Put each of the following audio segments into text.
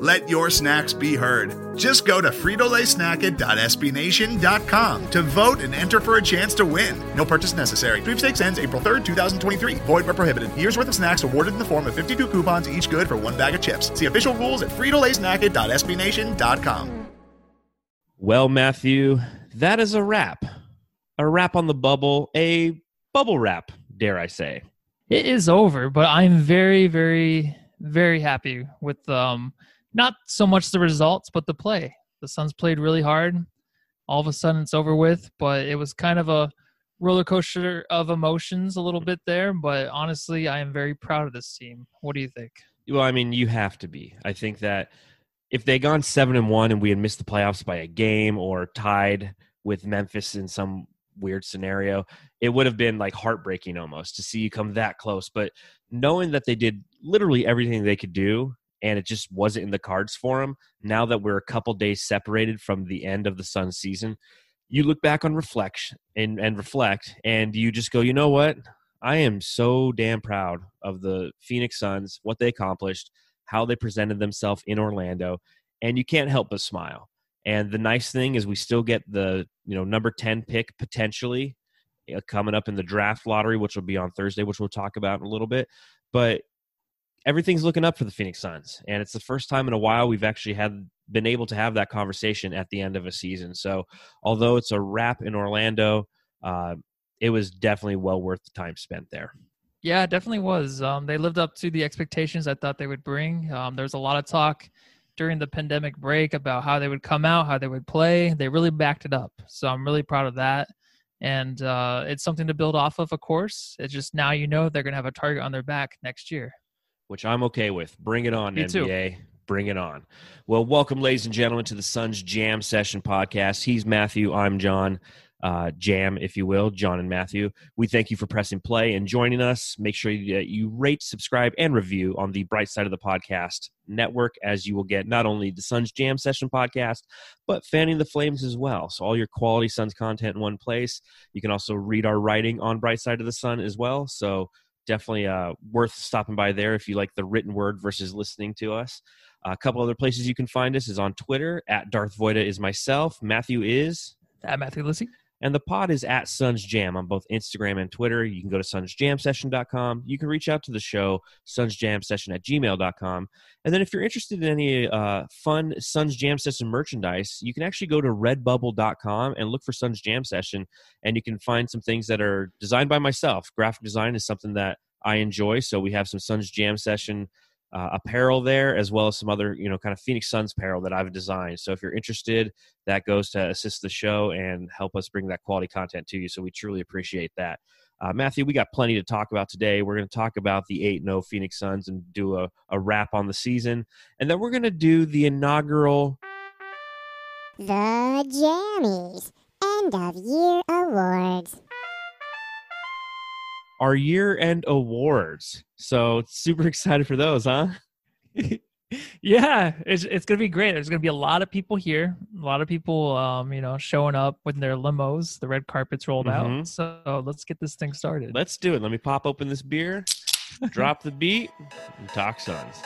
Let your snacks be heard. Just go to fritolaysnacket.sbnation.com to vote and enter for a chance to win. No purchase necessary. Sweepstakes ends April 3rd, 2023. Void where prohibited. Year's worth of snacks awarded in the form of 52 coupons, each good for one bag of chips. See official rules at fritolaysnacket.sbnation.com. Well, Matthew, that is a wrap. A wrap on the bubble, a bubble wrap, dare I say. It is over, but I'm very, very, very happy with um not so much the results, but the play. The Suns played really hard. All of a sudden, it's over with, but it was kind of a roller coaster of emotions a little bit there. But honestly, I am very proud of this team. What do you think? Well, I mean, you have to be. I think that if they gone seven and one and we had missed the playoffs by a game or tied with Memphis in some weird scenario, it would have been like heartbreaking almost to see you come that close. But knowing that they did literally everything they could do and it just wasn't in the cards for them. Now that we're a couple days separated from the end of the Sun season, you look back on reflection and, and reflect, and you just go, you know what? I am so damn proud of the Phoenix Suns, what they accomplished, how they presented themselves in Orlando, and you can't help but smile. And the nice thing is, we still get the you know number ten pick potentially uh, coming up in the draft lottery, which will be on Thursday, which we'll talk about in a little bit. But everything's looking up for the Phoenix Suns, and it's the first time in a while we've actually had been able to have that conversation at the end of a season. So, although it's a wrap in Orlando, uh, it was definitely well worth the time spent there. Yeah, it definitely was. Um, they lived up to the expectations I thought they would bring. Um, there was a lot of talk during the pandemic break about how they would come out, how they would play. They really backed it up. So I'm really proud of that. And uh, it's something to build off of, of course. It's just now you know they're going to have a target on their back next year which I'm okay with. Bring it on, Me NBA. Too. Bring it on. Well, welcome, ladies and gentlemen, to the Suns Jam Session podcast. He's Matthew. I'm John. Uh, jam, if you will, John and Matthew. We thank you for pressing play and joining us. Make sure that you rate, subscribe, and review on the Bright Side of the Podcast network, as you will get not only the Suns Jam Session podcast, but Fanning the Flames as well. So, all your quality Suns content in one place. You can also read our writing on Bright Side of the Sun as well. So, definitely uh, worth stopping by there if you like the written word versus listening to us. a couple other places you can find us is on Twitter at Darth Voida is myself. Matthew is at Matthew Lissy. And the pod is at Suns Jam on both Instagram and Twitter. You can go to sunsjamsession.com. You can reach out to the show, sunsjamsession at gmail.com. And then if you're interested in any uh, fun Suns Jam Session merchandise, you can actually go to redbubble.com and look for Suns Jam Session. And you can find some things that are designed by myself. Graphic design is something that I enjoy. So we have some Suns Jam Session uh, apparel there, as well as some other, you know, kind of Phoenix Suns apparel that I've designed. So if you're interested, that goes to assist the show and help us bring that quality content to you. So we truly appreciate that. Uh, Matthew, we got plenty to talk about today. We're going to talk about the 8 0 Phoenix Suns and do a, a wrap on the season. And then we're going to do the inaugural. The JAMMYs End of Year Awards our year end awards. So super excited for those, huh? yeah, it's it's gonna be great. There's gonna be a lot of people here, a lot of people, um, you know, showing up with their limos, the red carpets rolled mm-hmm. out. So let's get this thing started. Let's do it. Let me pop open this beer, drop the beat, and talk Suns.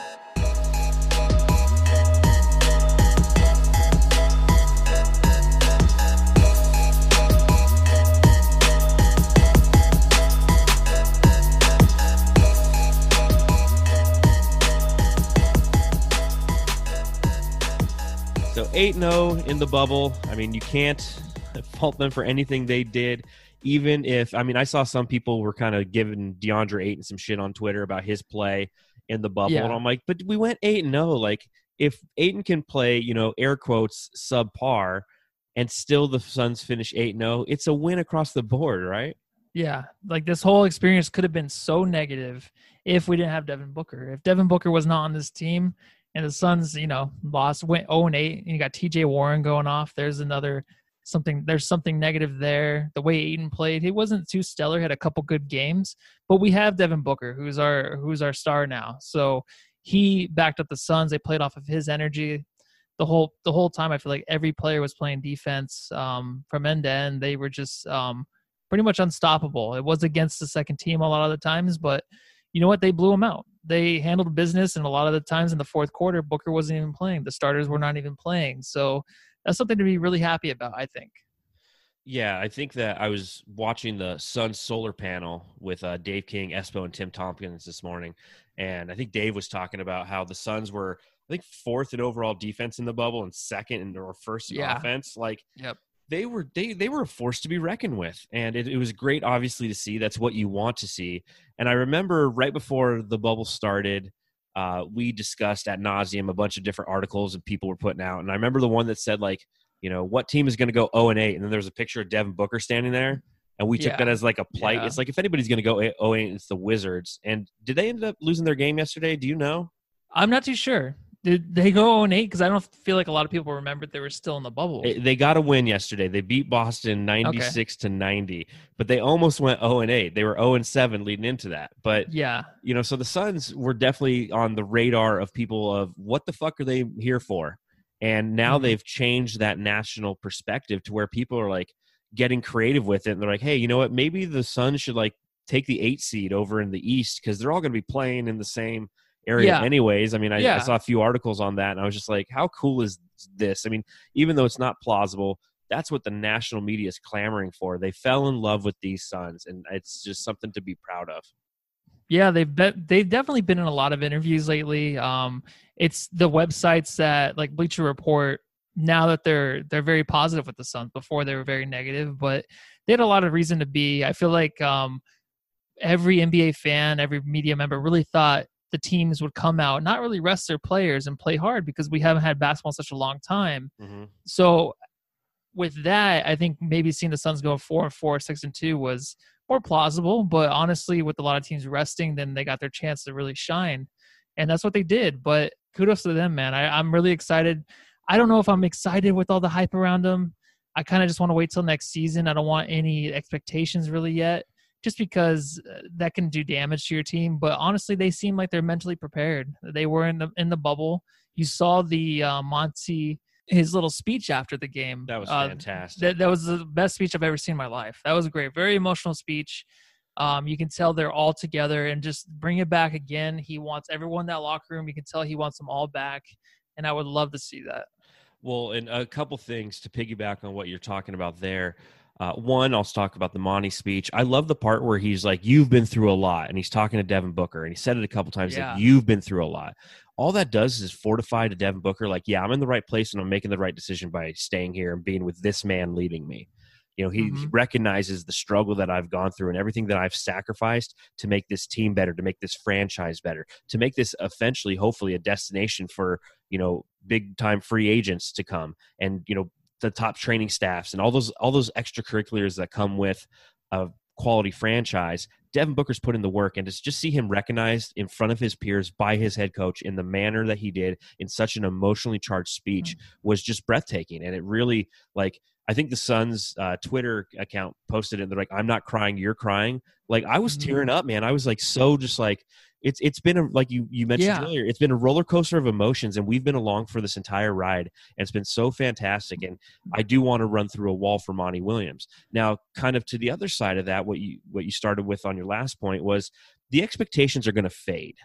8 0 in the bubble. I mean, you can't fault them for anything they did. Even if, I mean, I saw some people were kind of giving DeAndre Ayton some shit on Twitter about his play in the bubble. Yeah. And I'm like, but we went 8 0. Like, if Ayton can play, you know, air quotes, subpar, and still the Suns finish 8 0, it's a win across the board, right? Yeah. Like, this whole experience could have been so negative if we didn't have Devin Booker. If Devin Booker was not on this team, And the Suns, you know, lost went 0 and 8, and you got TJ Warren going off. There's another something there's something negative there. The way Ayton played, he wasn't too stellar, had a couple good games, but we have Devin Booker, who's our who's our star now. So he backed up the Suns. They played off of his energy the whole the whole time. I feel like every player was playing defense um, from end to end. They were just um, pretty much unstoppable. It was against the second team a lot of the times, but you know what? They blew them out. They handled business, and a lot of the times in the fourth quarter, Booker wasn't even playing. The starters were not even playing. So that's something to be really happy about. I think. Yeah, I think that I was watching the Sun solar panel with uh, Dave King, Espo, and Tim Tompkins this morning, and I think Dave was talking about how the Suns were, I think, fourth in overall defense in the bubble and second in or first in Yeah. offense. Like, Yep. They were they they were a force to be reckoned with, and it, it was great, obviously, to see. That's what you want to see. And I remember right before the bubble started, uh, we discussed at nauseum a bunch of different articles that people were putting out, and I remember the one that said like, you know, what team is going to go zero and eight, and then there was a picture of Devin Booker standing there. And we took Yeah. that as like a plight. Yeah. It's like if anybody's going to go 0 8, it's the Wizards. And did they end up losing their game yesterday? Do you know? I'm not too sure. Did they go 0 and 8? Because I don't feel like a lot of people remembered they were still in the bubble. They got a win yesterday. They beat Boston 96 to 90, but they almost went 0 and 8. They were 0 and 7 leading into that. But, yeah. you know, so the Suns were definitely on the radar of people of what the fuck are they here for? And now Mhm. they've changed that national perspective to where people are like getting creative with it. And they're like, hey, you know what? Maybe the Suns should like take the eight seed over in the East because they're all going to be playing in the same area Yeah. anyways. I mean, I, I saw a few articles on that and I was just like, how cool is this? I mean, even though it's not plausible, that's what the national media is clamoring for. They fell in love with these Suns and it's just something to be proud of. Yeah, they've bet they've definitely been in a lot of interviews lately. Um, it's the websites that like Bleacher Report now that they're they're very positive with the Suns. Before they were very negative, but they had a lot of reason to be. I feel like um, every NBA fan, every media member really thought the teams would come out, not really rest their players and play hard because we haven't had basketball in such a long time. Mm-hmm. So with that, I think maybe seeing the Suns go four and four, six and two was more plausible. But honestly, with a lot of teams resting, then they got their chance to really shine, and that's what they did. But kudos to them, man. I, I'm really excited. I don't know if I'm excited with all the hype around them. I kind of just want to wait till next season. I don't want any expectations really yet, just because uh, that can do damage to your team. But honestly, they seem like they're mentally prepared. They were in the in the bubble. You saw the uh, Monty his little speech after the game. That was Uh, fantastic. that, that was the best speech I've ever seen in my life. That was great. Very emotional speech. Um, you can tell they're all together and just bring it back again. He wants everyone in that locker room. You can tell he wants them all back. And I would love to see that. Well, and a couple things to piggyback on what you're talking about there. Uh, one, I'll talk about the Monty speech. I love the part where he's like, "You've been through a lot," and he's talking to Devin Booker, and he said it a couple times, Yeah. like, "You've been through a lot." All that does is fortify to Devin Booker, like, "Yeah, I'm in the right place, and I'm making the right decision by staying here and being with this man leading me." You know, he, he Mhm. recognizes the struggle that I've gone through and everything that I've sacrificed to make this team better, to make this franchise better, to make this eventually, hopefully, a destination for you know big time free agents to come and you know the top training staffs and all those all those extracurriculars that come with a quality franchise devin booker's put in the work. And to just see him recognized in front of his peers by his head coach in the manner that he did in such an emotionally charged speech was just breathtaking. And it really like i think the suns uh, twitter account posted it And they're like i'm not crying you're crying. Like i was Mhm. tearing up man. I was like so just like it's it's been a like you you mentioned Yeah. earlier it's been a roller coaster of emotions and we've been along for this entire ride and it's been so fantastic and i do want to run through a wall for monty williams. Now kind of to the other side of that what you what you started with on your last point was the expectations are going to fade.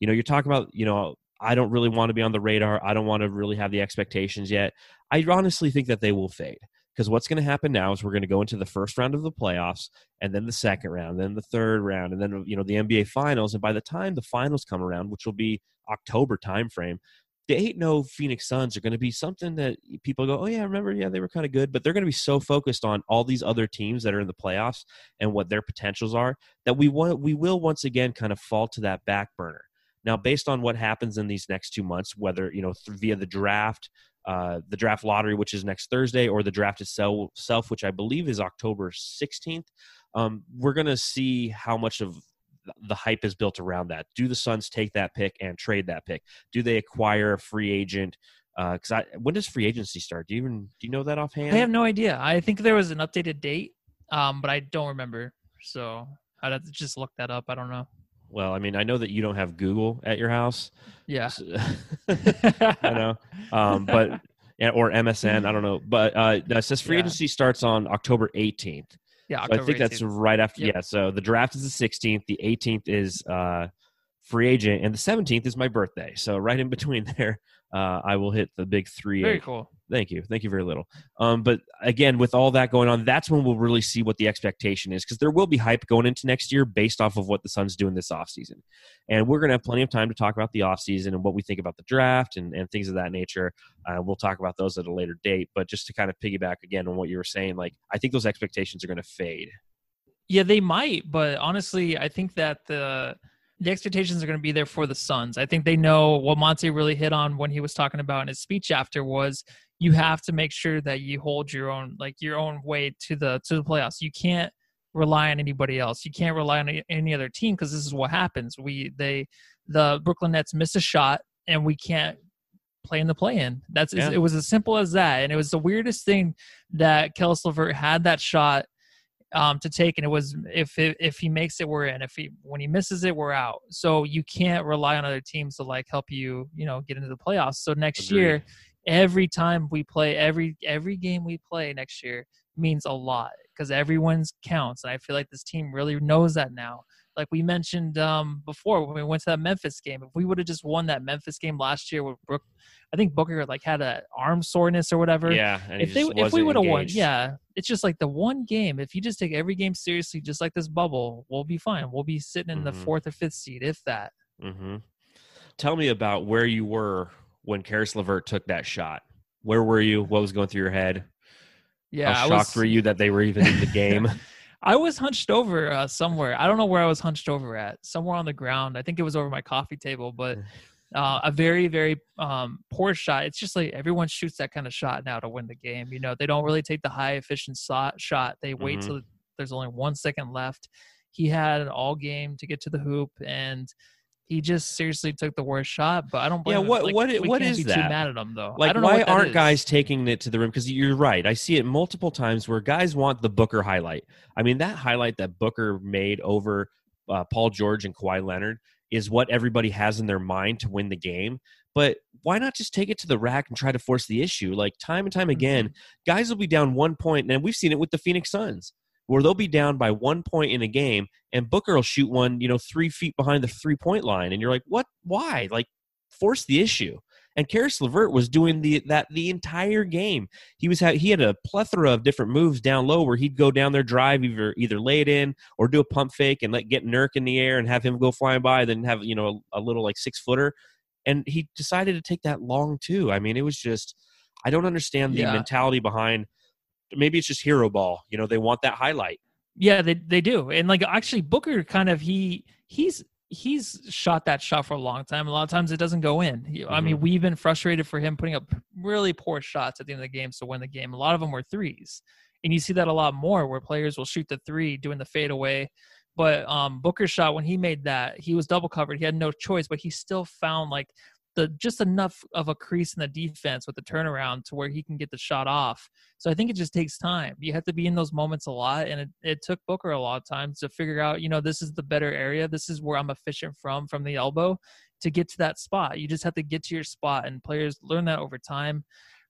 You know you're talking about you know i don't really want to be on the radar i don't want to really have the expectations yet. I honestly think that they will fade because what's going to happen now is we're going to go into the first round of the playoffs and then the second round then the third round and then you know the nba finals and by the time the finals come around which will be october timeframe the 8 no Phoenix Suns are going to be something that people go, oh, yeah, I remember, yeah, they were kind of good. But they're going to be so focused on all these other teams that are in the playoffs and what their potentials are that we, want, we will once again kind of fall to that back burner. Now, based on what happens in these next two months, whether, you know, th- via the draft, uh, the draft lottery, which is next Thursday, or the draft itself, which I believe is October 16th, um, we're going to see how much of the hype is built around that. Do the Suns take that pick and trade that pick? Do they acquire a free agent? Because I when does free agency start? Do you even do you know that offhand? I have no idea. I think there was an updated date, um, but I don't remember. So I'd have to just look that up. I don't know. Well, I mean, I know that you don't have Google at your house. Yeah. I know, um, but or MSN. I don't know, but uh, it says free Yeah. agency starts on October 18th. Yeah, So I October think that's right after. Yep. Yeah. So the draft is the 16th. The 18th is uh, free agent, and the 17th is my birthday. So right in between there, uh, I will hit the big three. very cool. Thank you. Thank you very little. Um, but again, with all that going on, that's when we'll really see what the expectation is because there will be hype going into next year based off of what the Suns doing in this offseason. And we're going to have plenty of time to talk about the offseason and what we think about the draft and, and things of that nature. Uh, we'll talk about those at a later date. But just to kind of piggyback again on what you were saying, like, I think those expectations are going to fade. Yeah, they might, but honestly, I think that the the expectations are going to be there for the Suns. I think they know what Monty really hit on when he was talking about in his speech after was you have to make sure that you hold your own like your own way to the to the playoffs. You can't rely on anybody else. You can't rely on any- other team because this is what happens. We they the Brooklyn Nets miss a shot and we can't play in the play-in. That's Yeah. it was as simple as that. And it was the weirdest thing that Caris LeVert had that shot um, to take, and it was if it, if he makes it, we're in. If he when he misses it, we're out. So you can't rely on other teams to like help you, you know, get into the playoffs. So next Agreed. year, every time we play, every every game we play next year means a lot because everyone's counts, and I feel like this team really knows that now. Like we mentioned um, before when we went to that Memphis game, if we would have just won that Memphis game last year with Brook, I think Booker like had an arm soreness or whatever Yeah. If they if we would have won, yeah, it's just like the one game. If you just take every game seriously, just like this bubble, we'll be fine. We'll be sitting in the Mhm. fourth or fifth seed, if that. Mm-hmm. Tell me about where you were when Caris Levert took that shot. Where were you? What was going through your head? Yeah, How shocked was, were you that they were even in the game? I was hunched over uh, somewhere. I don't know where I was hunched over at. Somewhere on the ground. I think it was over my coffee table, but. Uh, a very very um, poor shot. It's just like everyone shoots that kind of shot now to win the game. You know, they don't really take the high efficient shot. They wait Mhm. till there's only one second left. He had an all game to get to the hoop, and he just seriously took the worst shot. But I don't blame Yeah, him. what- Like, what we what can't is be that? Too mad at him though. Like, why aren't is. guys taking it to the rim? Because you're right. I see it multiple times where guys want the Booker highlight. I mean, that highlight that Booker made over uh, Paul George and Kawhi Leonard is what everybody has in their mind to win the game. But why not just take it to the rack and try to force the issue? Like time and time again, guys will be down one point, and we've seen it with the Phoenix Suns, where they'll be down by one point in a game, and Booker will shoot one, you know, three feet behind the three point line, and you're like, what? Why? Like, force the issue. And Caris Levert was doing the that the entire game. He was ha- he had a plethora of different moves down low where he'd go down there, drive either either lay it in or do a pump fake and let get Nurk in the air and have him go flying by, then have you know a, a little like six footer. And he decided to take that long too. I mean, it was just I don't understand the Yeah. mentality behind. Maybe it's just hero ball. You know, they want that highlight. Yeah, they they do. And like actually Booker kind of he he's he's shot that shot for a long time. A lot of times it doesn't go in. He- I mean, we've been frustrated for him putting up really poor shots at the end of the game to win the game. A lot of them were threes. And you see that a lot more where players will shoot the three doing the fadeaway. But um Booker's shot when he made that, he was double covered. He had no choice, but he still found like the just enough of a crease in the defense with the turnaround to where he can get the shot off. So I think it just takes time. You have to be in those moments a lot, and it, it took Booker a lot of times to figure out, you know, this is the better area. This is where I'm efficient from from the elbow to get to that spot. You just have to get to your spot, and players learn that over time.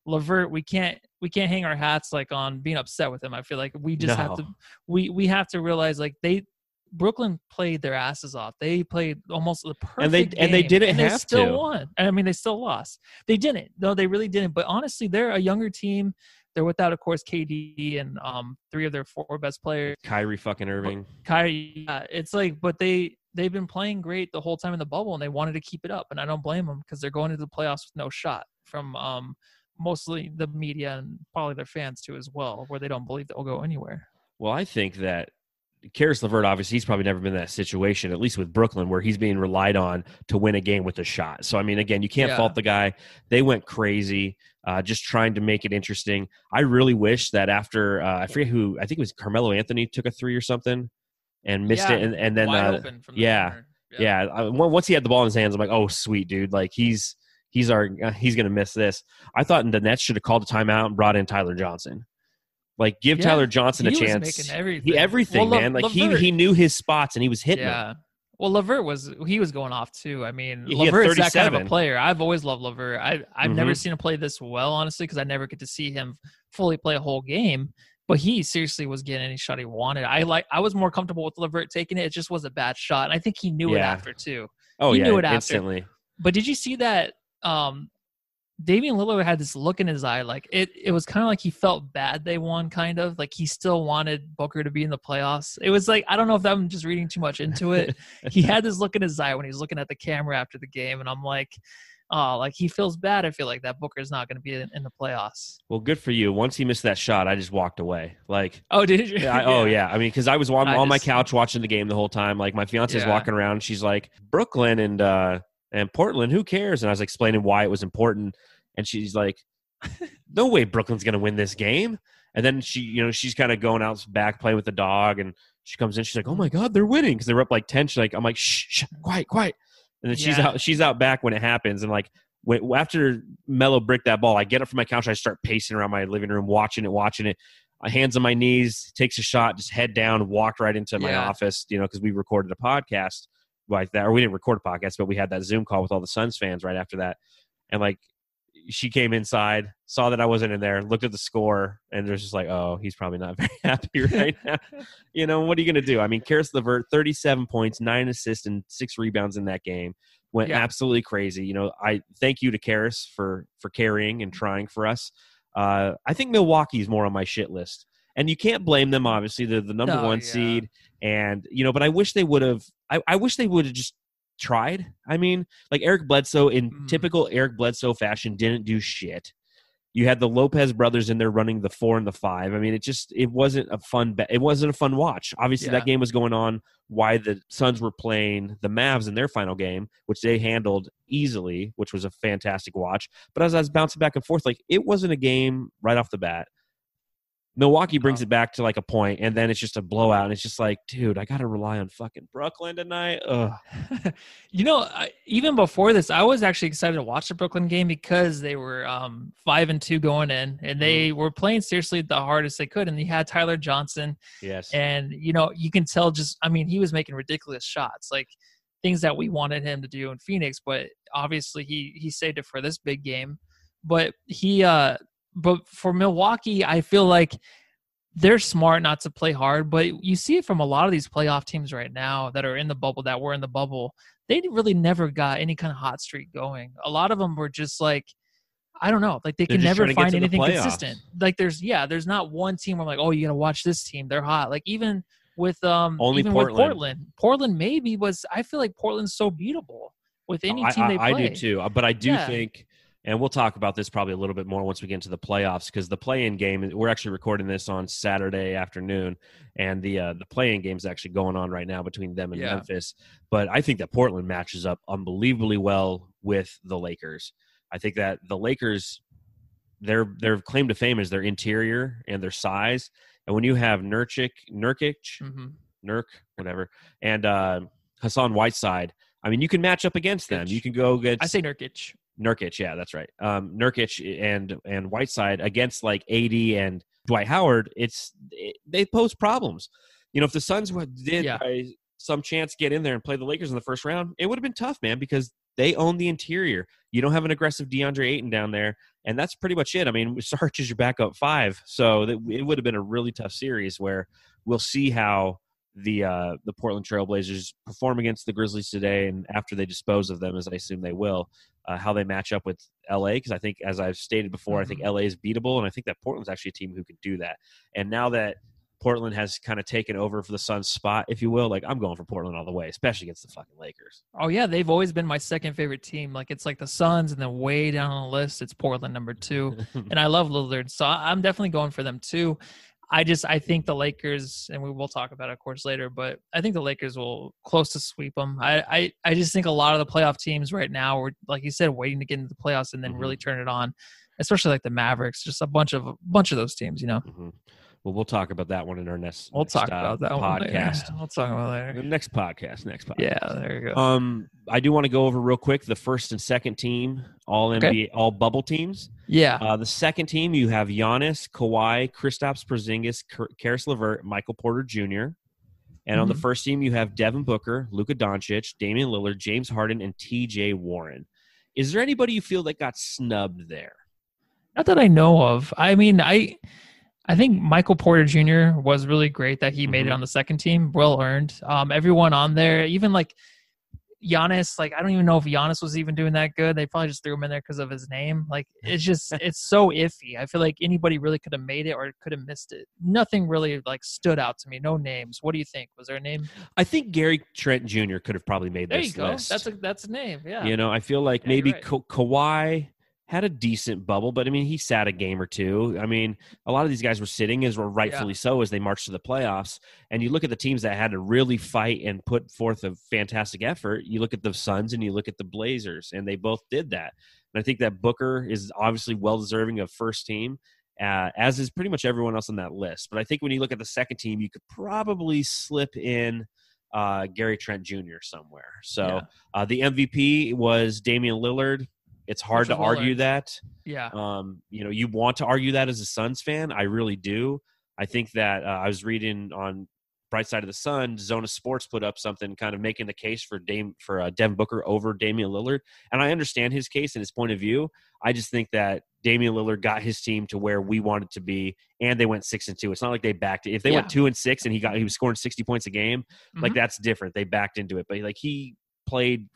Levert, we can't we can't hang our hats like on being upset with him. I feel like we just have to we we have to realize like they Brooklyn played their asses off. They played almost the perfect And they- and they didn't and they have still to. won. And I mean, they still lost. They didn't. No, they really didn't. But honestly, they're a younger team. They're without, of course, KD and um, three of their four best players. Kyrie fucking Irving. Kyrie. Yeah, it's like, but they they've been playing great the whole time in the bubble, and they wanted to keep it up. And I don't blame them because they're going into the playoffs with no shot from um, mostly the media and probably their fans too as well, where they don't believe they'll go anywhere. Well, I think that Caris Levert, obviously, he's probably never been in that situation, at least with Brooklyn, where he's being relied on to win a game with a shot. So, I mean, again, you can't Yeah. fault the guy. They went crazy, uh, just trying to make it interesting. I really wish that after, uh, I forget who, I think it was Carmelo Anthony took a three or something. and missed Yeah, it, and, and then uh, open from the yeah, yeah, I, once he had the ball in his hands, I'm like, oh sweet dude, like he's he's our uh, he's gonna miss this. I thought the Nets should have called a timeout and brought in Tyler Johnson. Like give Yeah, Tyler Johnson a he was chance. making everything. He everything, Well, Le- man. Like Levert- he he knew his spots and he was hitting them. Yeah. Well, Levert was he was going off too. I mean, Yeah, had Levert's that kind of a player. I've always loved Levert. I I've never Mhm. seen him play this well, honestly, because I never get to see him fully play a whole game. But he seriously was getting any shot he wanted. I like. I was more comfortable with Levert taking it. It just was a bad shot, and I think he knew it after too. Oh He yeah, knew it after. instantly. But did you see that? Um, Damian Lillard had this look in his eye, like it. It was kind of like he felt bad they won, kind of like he still wanted Booker to be in the playoffs. It was like I don't know if I'm just reading too much into it. he had this look in his eye when he was looking at the camera after the game, and I'm like, oh, like he feels bad. I feel like that Booker's not going to be in, in the playoffs. Well, good for you. Once he missed that shot, I just walked away. Like, Oh, did you? I, oh yeah. I mean, because I was on, I on my couch watching the game the whole time. Like my fiance's Yeah. walking around. She's like, Brooklyn and uh and Portland. Who cares? And I was explaining why it was important. And she's like, No way, Brooklyn's gonna win this game. And then she, you know, she's kind of going out back playing with the dog, and she comes in. She's like, "Oh my god, they're winning!" Because they're up like ten. She's like, "I'm like, shh, shh, quiet, quiet." And then she's Yeah. out. She's out back when it happens, and like when, after Melo bricked that ball, I get up from my couch. I start pacing around my living room, watching it, watching it. My hands on my knees, takes a shot, just head down, walked right into my Yeah. office. You know, because we recorded a podcast like that, or we didn't record a podcast, but we had that Zoom call with all the Suns fans right after that, and like she came inside, saw that I wasn't in there, looked at the score, and there's just like, oh, he's probably not very happy right now. you know, what are you going to do? I mean, Caris Levert, 37 points, nine assists, and six rebounds in that game. Went Yeah. absolutely crazy. You know, I thank you to Caris for for carrying and trying for us. Uh, I think Milwaukee's more on my shit list, and you can't blame them. Obviously, they're the number No, one yeah. seed, and you know, but I wish they would have. I, I wish they would have just tried. I mean, like Eric Bledsoe in Mhm. typical Eric Bledsoe fashion didn't do shit. You had the Lopez brothers in there running the four and the five. I mean, it just it wasn't a fun. It wasn't a fun watch. Obviously, Yeah. that game was going on. Why the Suns were playing the Mavs in their final game, which they handled easily, which was a fantastic watch. But as I was bouncing back and forth, like it wasn't a game right off the bat. Milwaukee brings No. it back to like a point, and then it's just a blowout. And it's just like, dude, I got to rely on fucking Brooklyn tonight. Ugh. you know, I, even before this, I was actually excited to watch the Brooklyn game because they were um, five and two going in, and they Mm-hmm. were playing seriously the hardest they could. And they had Tyler Johnson, Yes. and you know, you can tell just, I mean, he was making ridiculous shots, like things that we wanted him to do in Phoenix, but obviously he he saved it for this big game. But he, uh but for Milwaukee, I feel like they're smart not to play hard, but you see it from a lot of these playoff teams right now that are in the bubble, that were in the bubble. They really never got any kind of hot streak going. A lot of them were just like, I don't know, like they They're can never trying to get find anything consistent. Like there's, yeah, there's not one team where I'm like, oh, you gotta watch this team. They're hot. Like even with um, Only even Portland. with Portland, Portland maybe was. I feel like Portland's so beatable with any I, team I- they play. I do too, uh, but I do Yeah. think, and we'll talk about this probably a little bit more once we get into the playoffs because the play-in game. We're actually recording this on Saturday afternoon, and the uh, the play-in game is actually going on right now between them and Yeah. Memphis. But I think that Portland matches up unbelievably well with the Lakers. I think that the Lakers, their their claim to fame is their interior and their size. And when you have Nurkic, Nurkic, hmm Nurk, whatever, and uh, Hassan Whiteside. I mean, you can match up against them. You can go against I say Nurkic. Nurkic. Yeah, that's right. Um, Nurkic and and Whiteside against like AD and Dwight Howard. It's it, they pose problems. You know, if the Suns did Yeah. by some chance get in there and play the Lakers in the first round, it would have been tough, man, because they own the interior. You don't have an aggressive DeAndre Ayton down there, and that's pretty much it. I mean, Sarge is your backup five, so that, it would have been a really tough series where we'll see how the uh, the Portland Trailblazers perform against the Grizzlies today, and after they dispose of them, as I assume they will, uh, how they match up with LA. Because I think, as I've stated before, I think LA is beatable, and I think that Portland's actually a team who can do that. And now that Portland has kind of taken over for the Suns' spot, if you will, like I'm going for Portland all the way, especially against the fucking Lakers. Oh yeah, they've always been my second favorite team. Like it's like the Suns, and then way down on the list, it's Portland number two. and I love Lillard, so I'm definitely going for them too. I just I think the Lakers, and we will talk about it of course later, but I think the Lakers will close to sweep them. I I, I just think a lot of the playoff teams right now are like you said, waiting to get into the playoffs and then Mhm. really turn it on, especially like the Mavericks, just a bunch of a bunch of those teams, you know. Mhm. Well, we'll talk about that one in our next. We'll next, talk uh, about that one podcast. We'll talk about The later. next podcast. Next podcast. Yeah, there you go. Um, I do want to go over real quick the first and second team, all Okay. NBA, all bubble teams. yeah. Uh, the second team, you have Giannis, Kawhi, Kristaps Porzingis, Caris LeVert, Michael Porter Jr. And on the Mhm. first team, you have Devin Booker, Luka Doncic, Damian Lillard, James Harden, and T.J. Warren. Is there anybody you feel that got snubbed there? Not that I know of. I mean, I I think Michael Porter Jr. was really great that he made it Mhm. on the second team. Well earned. Um, everyone on there, even like Giannis, like I don't even know if Giannis was even doing that good. They probably just threw him in there because of his name. Like it's just it's so iffy. I feel like anybody really could have made it or could have missed it. Nothing really like stood out to me. No names. What do you think? Was there a name? I think Gary Trent Jr. could have probably made There this you go. list. That's a that's a name. Yeah. You know, I feel like Yeah, maybe right. Ka- Kawhi had a decent bubble, but I mean, he sat a game or two. I mean, a lot of these guys were sitting, as were rightfully so, as they marched to the playoffs. And you look at the teams that had to really fight and put forth a fantastic effort. You look at the Suns and you look at the Blazers, and they both did that. And I think that Booker is obviously well deserving of first team. Uh, as is pretty much everyone else on that list. But I think when you look at the second team, you could probably slip in uh, Gary Trent Jr. somewhere. So Yeah. uh, the MVP was Damian Lillard. It's hard to argue that. Yeah. Um, you know, you want to argue that as a Suns fan. I really do. I think that uh, I was reading on Bright Side of the Sun, Zona Sports put up something kind of making the case for Dame for uh, Devin Booker over Damian Lillard, and I understand his case and his point of view. I just think that Damian Lillard got his team to where we wanted to be, and they went six and two. It's not like they backed it. If they went two and six and he got he was scoring sixty points a game, like Mhm. that's different. They backed into it, but like he played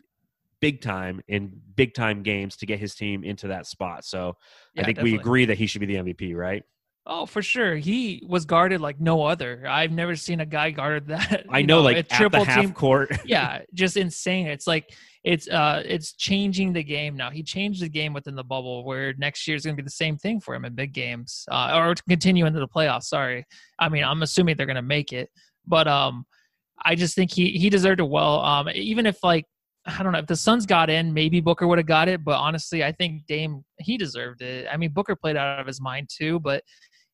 big time in big time games to get his team into that spot. So I Yeah, think we agree that he should be the MVP, right? Oh, for sure. He was guarded like no other. I've never seen a guy guarded that. I you know, like a at the half court. yeah, just insane. It's like it's uh it's changing the game now. He changed the game within the bubble where next year is going to be the same thing for him in big games uh, or to continue into the playoffs. Sorry, I mean I'm assuming they're going to make it, but um I just think he he deserved it well. Um even if like I don't know if the Suns got in, maybe Booker would have got it. But honestly, I think Dame he deserved it. I mean Booker played out of his mind too, but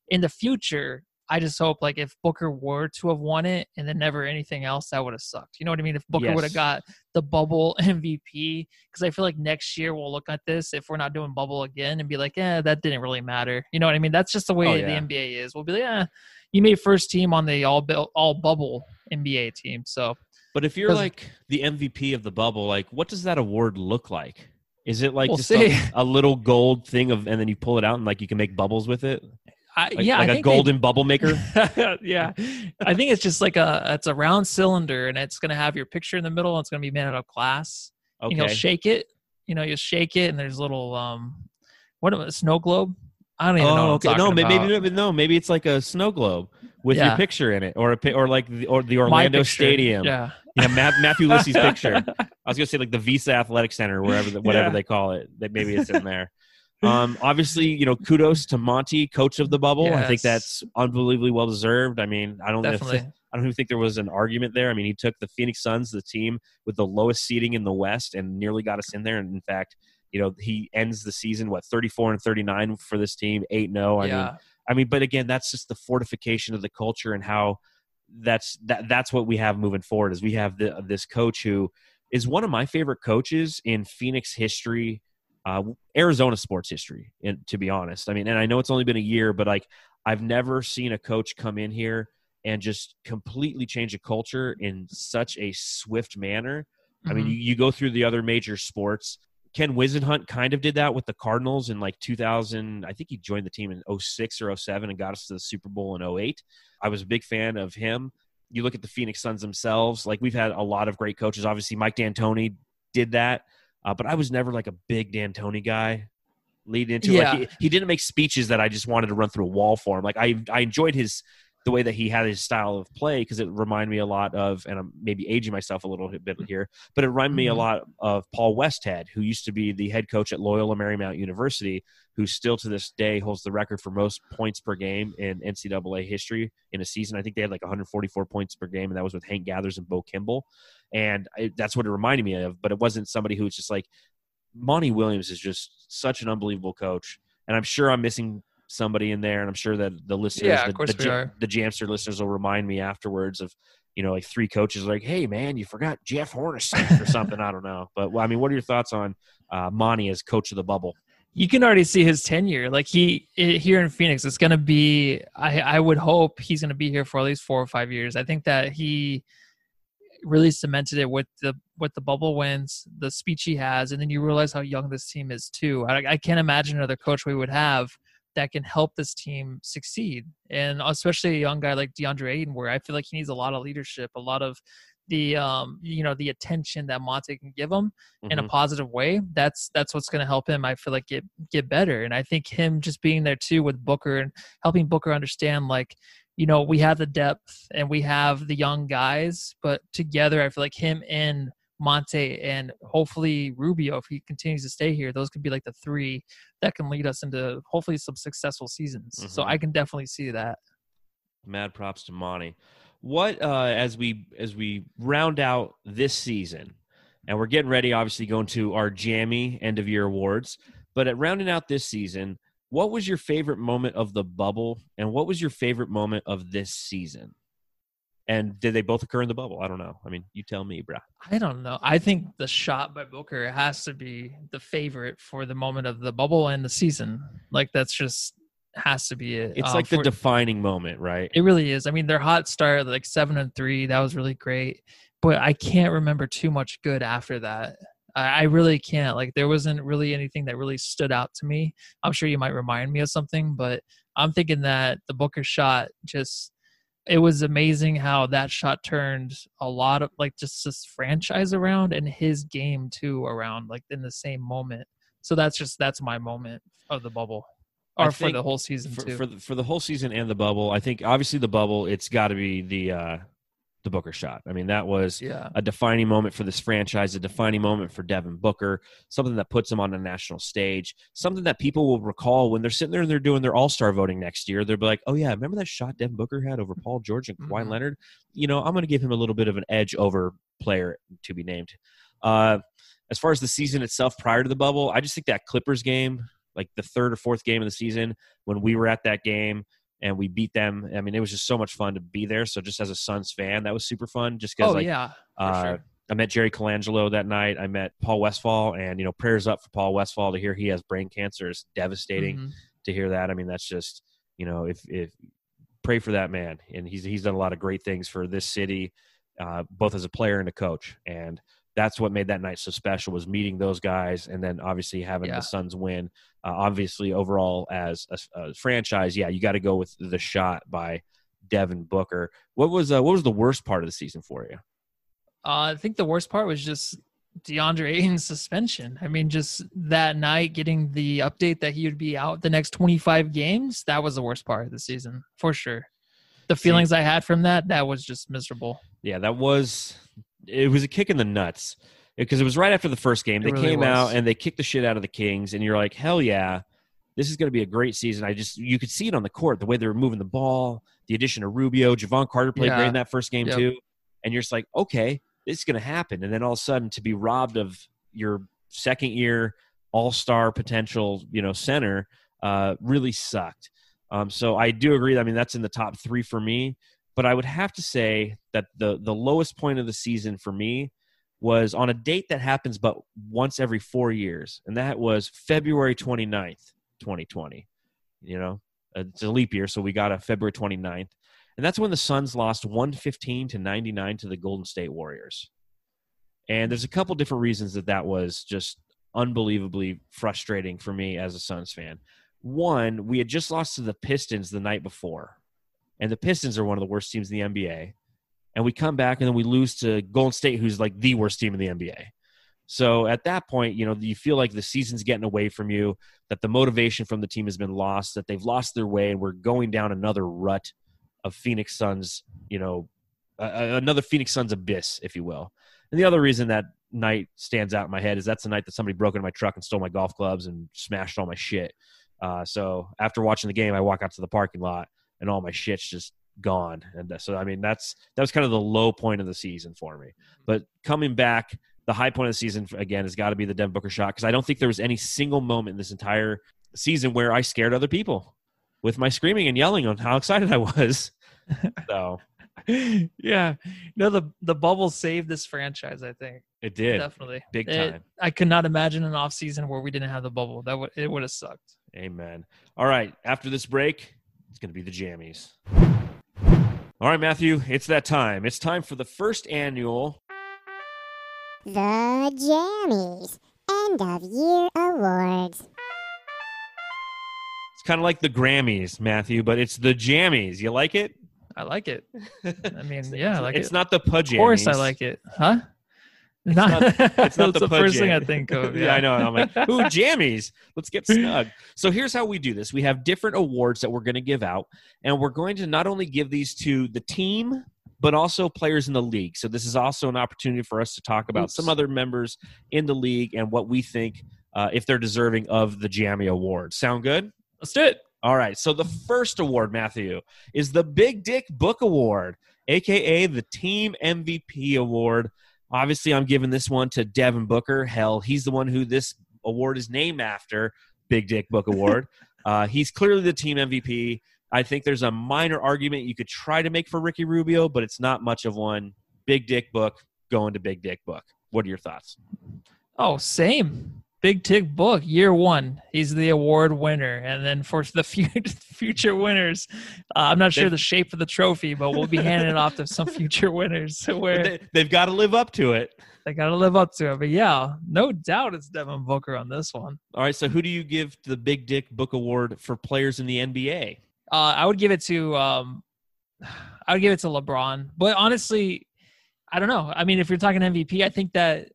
in the future, I just hope like if Booker were to have won it and then never anything else, that would have sucked. You know what I mean? If Booker would have got the bubble MVP, because I feel like next year we'll look at this if we're not doing bubble again and be like, yeah, that didn't really matter. You know what I mean? That's just the way Oh, the. NBA is. We'll be like, yeah, you made first team on the all all bubble NBA team, so But if you're like the MVP of the bubble, like what does that award look like? Is it like We'll just a, a little gold thing of, and then you pull it out and like you can make bubbles with it, I, like, yeah, like I a think they- golden bubble maker? yeah, I think it's just like a it's a round cylinder and it's gonna have your picture in the middle. and It's gonna be made out of glass. Okay, and you'll shake it. You know, you shake it, and there's little um, what a snow globe. I don't even know. Oh, What okay. No, maybe, about. maybe no, maybe it's like a snow globe with your picture in it, or a or like the, or the Orlando. Stadium. Yeah, Yeah, Ma- Matthew Lissy's picture. I was gonna say like the Visa Athletic Center, wherever the, whatever Yeah. they call it. That maybe it's in there. Um, obviously, you know, kudos to Monty, coach of the bubble. I think that's unbelievably well deserved. I mean, I don't know if, definitely. I don't even think there was an argument there. I mean, he took the Phoenix Suns, the team with the lowest seeding in the West, and nearly got us in there. And in fact, you know, he ends the season what 34 and 39 for this team, 8 0. I mean, yeah, I mean, but again, that's just the fortification of the culture and how that's that that's what we have moving forward is we have the, this coach who is one of my favorite coaches in Phoenix history, uh, Arizona sports history. And to be honest, I mean, and I know it's only been a year, but like I've never seen a coach come in here and just completely change a culture in such a swift manner. I mean, Mhm. you, you go through the other major sports. Ken Whisenhunt kind of did that with the Cardinals in like 2000. I think he joined the team in 06 or 07 and got us to the Super Bowl in 08. I was a big fan of him. You look at the Phoenix Suns themselves. Like we've had a lot of great coaches. Obviously, Mike D'Antoni did that, uh, but I was never like a big D'Antoni guy. Leading into it. like he, he didn't make speeches that I just wanted to run through a wall for him. Like I I enjoyed his the way that he had his style of play because it reminded me a lot of, and I'm maybe aging myself a little bit here, but it reminded me a Mhm. lot of Paul Westhead, who used to be the head coach at Loyola Marymount University, who still to this day holds the record for most points per game in NCAA history in a season. I think they had like 144 points per game, and that was with Hank Gathers and Bo Kimble. And I, that's what it reminded me of, but it wasn't somebody who was just like, Monty Williams is just such an unbelievable coach. And I'm sure I'm missing somebody in there, and I'm sure that the listeners, Yeah, the, of course the, we are. the Jamster listeners will remind me afterwards of, you know, like three coaches like, hey man, you forgot Jeff Hornacek or something. I don't know, but well, I mean, what are your thoughts on uh, Monty as coach of the bubble? you can already see his tenure. Like he i- here in Phoenix, it's going to be. I I would hope he's going to be here for at least four or five years. I think that he really cemented it with the with the bubble wins, the speech he has, and then you realize how young this team is too. I, I can't imagine another coach we would have that can help this team succeed, and especially a young guy like DeAndre Ayton, where I feel like he needs a lot of leadership, a lot of the um you know the attention that Monty can give him in a Mhm. positive way that's that's what's going to help him i feel like get get better and i think him just being there too with booker and helping booker understand like you know we have the depth and we have the young guys but together i feel like him and monty and hopefully rubio if he continues to stay here those could be like the three that can lead us into hopefully some successful seasons so Mhm. i can definitely see that Mad props to Monty. What uh, as we as we round out this season, and we're getting ready, obviously going to our JAMMY end of year awards. But at rounding out this season, what was your favorite moment of the bubble, and what was your favorite moment of this season? And did they both occur in the bubble? I don't know. I mean, you tell me, bruh. I don't know. I think the shot by Booker has to be the favorite for the moment of the bubble and the season. Like that's just has to be it. It's Um, like the defining moment, right? it really is. I mean, their hot start like seven and three, that was really great. But I can't remember too much good after that. I, I really can't. Like there wasn't really anything that really stood out to me. I'm sure you might remind me of something, but I'm thinking that the Booker shot just it was amazing how that shot turned a lot of like just this franchise around and his game too around like in the same moment. So that's just that's my moment of the bubble, or for the whole season for, too. for the, for the whole season and the bubble. I think obviously the bubble. It's got to be the uh, the Booker shot. I mean, that was yeah, a defining moment for this franchise, a defining moment for Devin Booker, something that puts him on a national stage, something that people will recall when they're sitting there and they're doing their All Star voting next year. They'll be like, "Oh yeah, remember that shot Devin Booker had over Paul George and Kawhi Mhm. Leonard? You know, I'm going to give him a little bit of an edge over player to be named." Uh, as far as the season itself, prior to the bubble, I just think that Clippers game, like the third or fourth game of the season, when we were at that game and we beat them. I mean, it was just so much fun to be there. So just as a Suns fan, that was super fun. Just because oh like yeah, uh, sure. I met Jerry Colangelo that night. I met Paul Westphal, and you know, prayers up for Paul Westphal to hear he has brain cancer is devastating. Mhm. To hear that, I mean, that's just you know, if if pray for that man, and he's he's done a lot of great things for this city, uh, both as a player and a coach, and that's what made that night so special was meeting those guys, and then obviously having Yeah. the Suns win. Uh, obviously, overall as a, a franchise, yeah, you got to go with the shot by Devin Booker. What was uh, what was the worst part of the season for you? Uh, I think the worst part was just DeAndre Ayton's suspension. I mean, just that night getting the update that he would be out the next 25 games. That was the worst part of the season for sure. The See- feelings I had from that, that was just miserable. Yeah, that was it was a kick in the nuts because it was right after the first game. They really came was. out and they kicked the shit out of the Kings, and you're like, hell yeah, this is going to be a great season. I just you could see it on the court the way they were moving the ball, the addition of Rubio, Jevon Carter played Yeah. great in that first game Yep. too, and you're just like, okay, this is going to happen, and then all of a sudden to be robbed of your second year All Star potential, you know, center, uh, really sucked. Um, so I do agree. I mean, that's in the top three for me but I would have to say that the the lowest point of the season for me was on a date that happens but once every 4 years and that was February 29th, 2020. You know, it's a leap year so we got a February 29th. And that's when the Suns lost 115 to 99 to the Golden State Warriors. And there's a couple different reasons that that was just unbelievably frustrating for me as a Suns fan. One, we had just lost to the Pistons the night before and the Pistons are one of the worst teams in the NBA. And we come back and then we lose to Golden State, who's like the worst team in the NBA. So at that point, you know, you feel like the season's getting away from you, that the motivation from the team has been lost, that they've lost their way, and we're going down another rut of Phoenix Suns, you know, uh, another Phoenix Suns abyss, if you will. And the other reason that night stands out in my head is that's the night that somebody broke into my truck and stole my golf clubs and smashed all my shit. Uh, so after watching the game, I walk out to the parking lot and all my shit's just gone. And so, I mean, that's that was kind of the low point of the season for me. Mm-hmm. But coming back, the high point of the season again has got to be the Devin Booker shot because I don't think there was any single moment in this entire season where I scared other people. with my screaming and yelling on how excited I was. so yeah. No, the the bubble saved this franchise, I think. it did Definitely. big It- time. I could not imagine an off season where we didn't have the bubble. That would it would have sucked. Amen. All right. After this break, it's going to be the JAMMYs. All right, Matthew, it's that time. It's time for the first annual. The JAMMYs End of Year Awards. It's kind of like the Grammys, Matthew, but it's the JAMMYs. You like it? I like it. I mean, yeah, I like it's it. not the pudge. of course, I like it. Huh? It's not- it's not the the first thing I think of. yeah, I know. I'm like, ooh, jammies. Let's get snug. So here's how we do this. We have different awards that we're going to give out, and we're going to not only give these to the team, but also players in the league. So this is also an opportunity for us to talk about Oops. some other members in the league and what we think uh, if they're deserving of the JAMMY Award. Sound good? Let's do it. All right. So the first award, Matthew, is the Big Dick Book Award, aka the Team MVP Award. Obviously, I'm giving this one to Devin Booker. Hell, he's the one who this award is named after. Big Dick Book Award. uh, he's clearly the team MVP. I think there's a minor argument you could try to make for Ricky Rubio, but it's not much of one. Big Dick Book going to Big Dick Book. What are your thoughts? Oh, same. Big Tick Book, year one. He's the award winner. And then for the fu- future winners, uh, I'm not sure the shape of the trophy, but we'll be handing it off to some future winners where They, they've got to live up to it. they got to live up to it. But yeah, no doubt it's Devin Booker on this one. All right, so who do you give the Big Dick Book Award for players in the NBA? Uh, I would give it to um, I would give it to LeBron. But honestly, I don't know. I mean, if you're talking MVP, I think that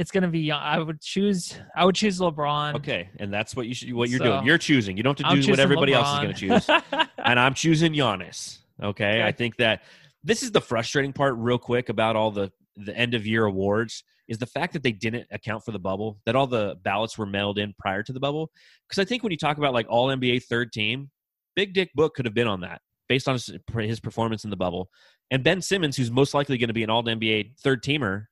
it's gonna be. I would choose. I would choose LeBron. Okay, and that's what you should. What you're So, doing, you're choosing. You don't have to do what everybody else is gonna choose. and I'm choosing Giannis. Okay? Okay. I think that this is the frustrating part, real quick, about all the the end of year awards is the fact that they didn't account for the bubble. That all the ballots were mailed in prior to the bubble. Because I think when you talk about like all NBA third team, Big Dick Book could have been on that based on his, his performance in the bubble. And Ben Simmons, who's most likely going to be an All NBA third teamer,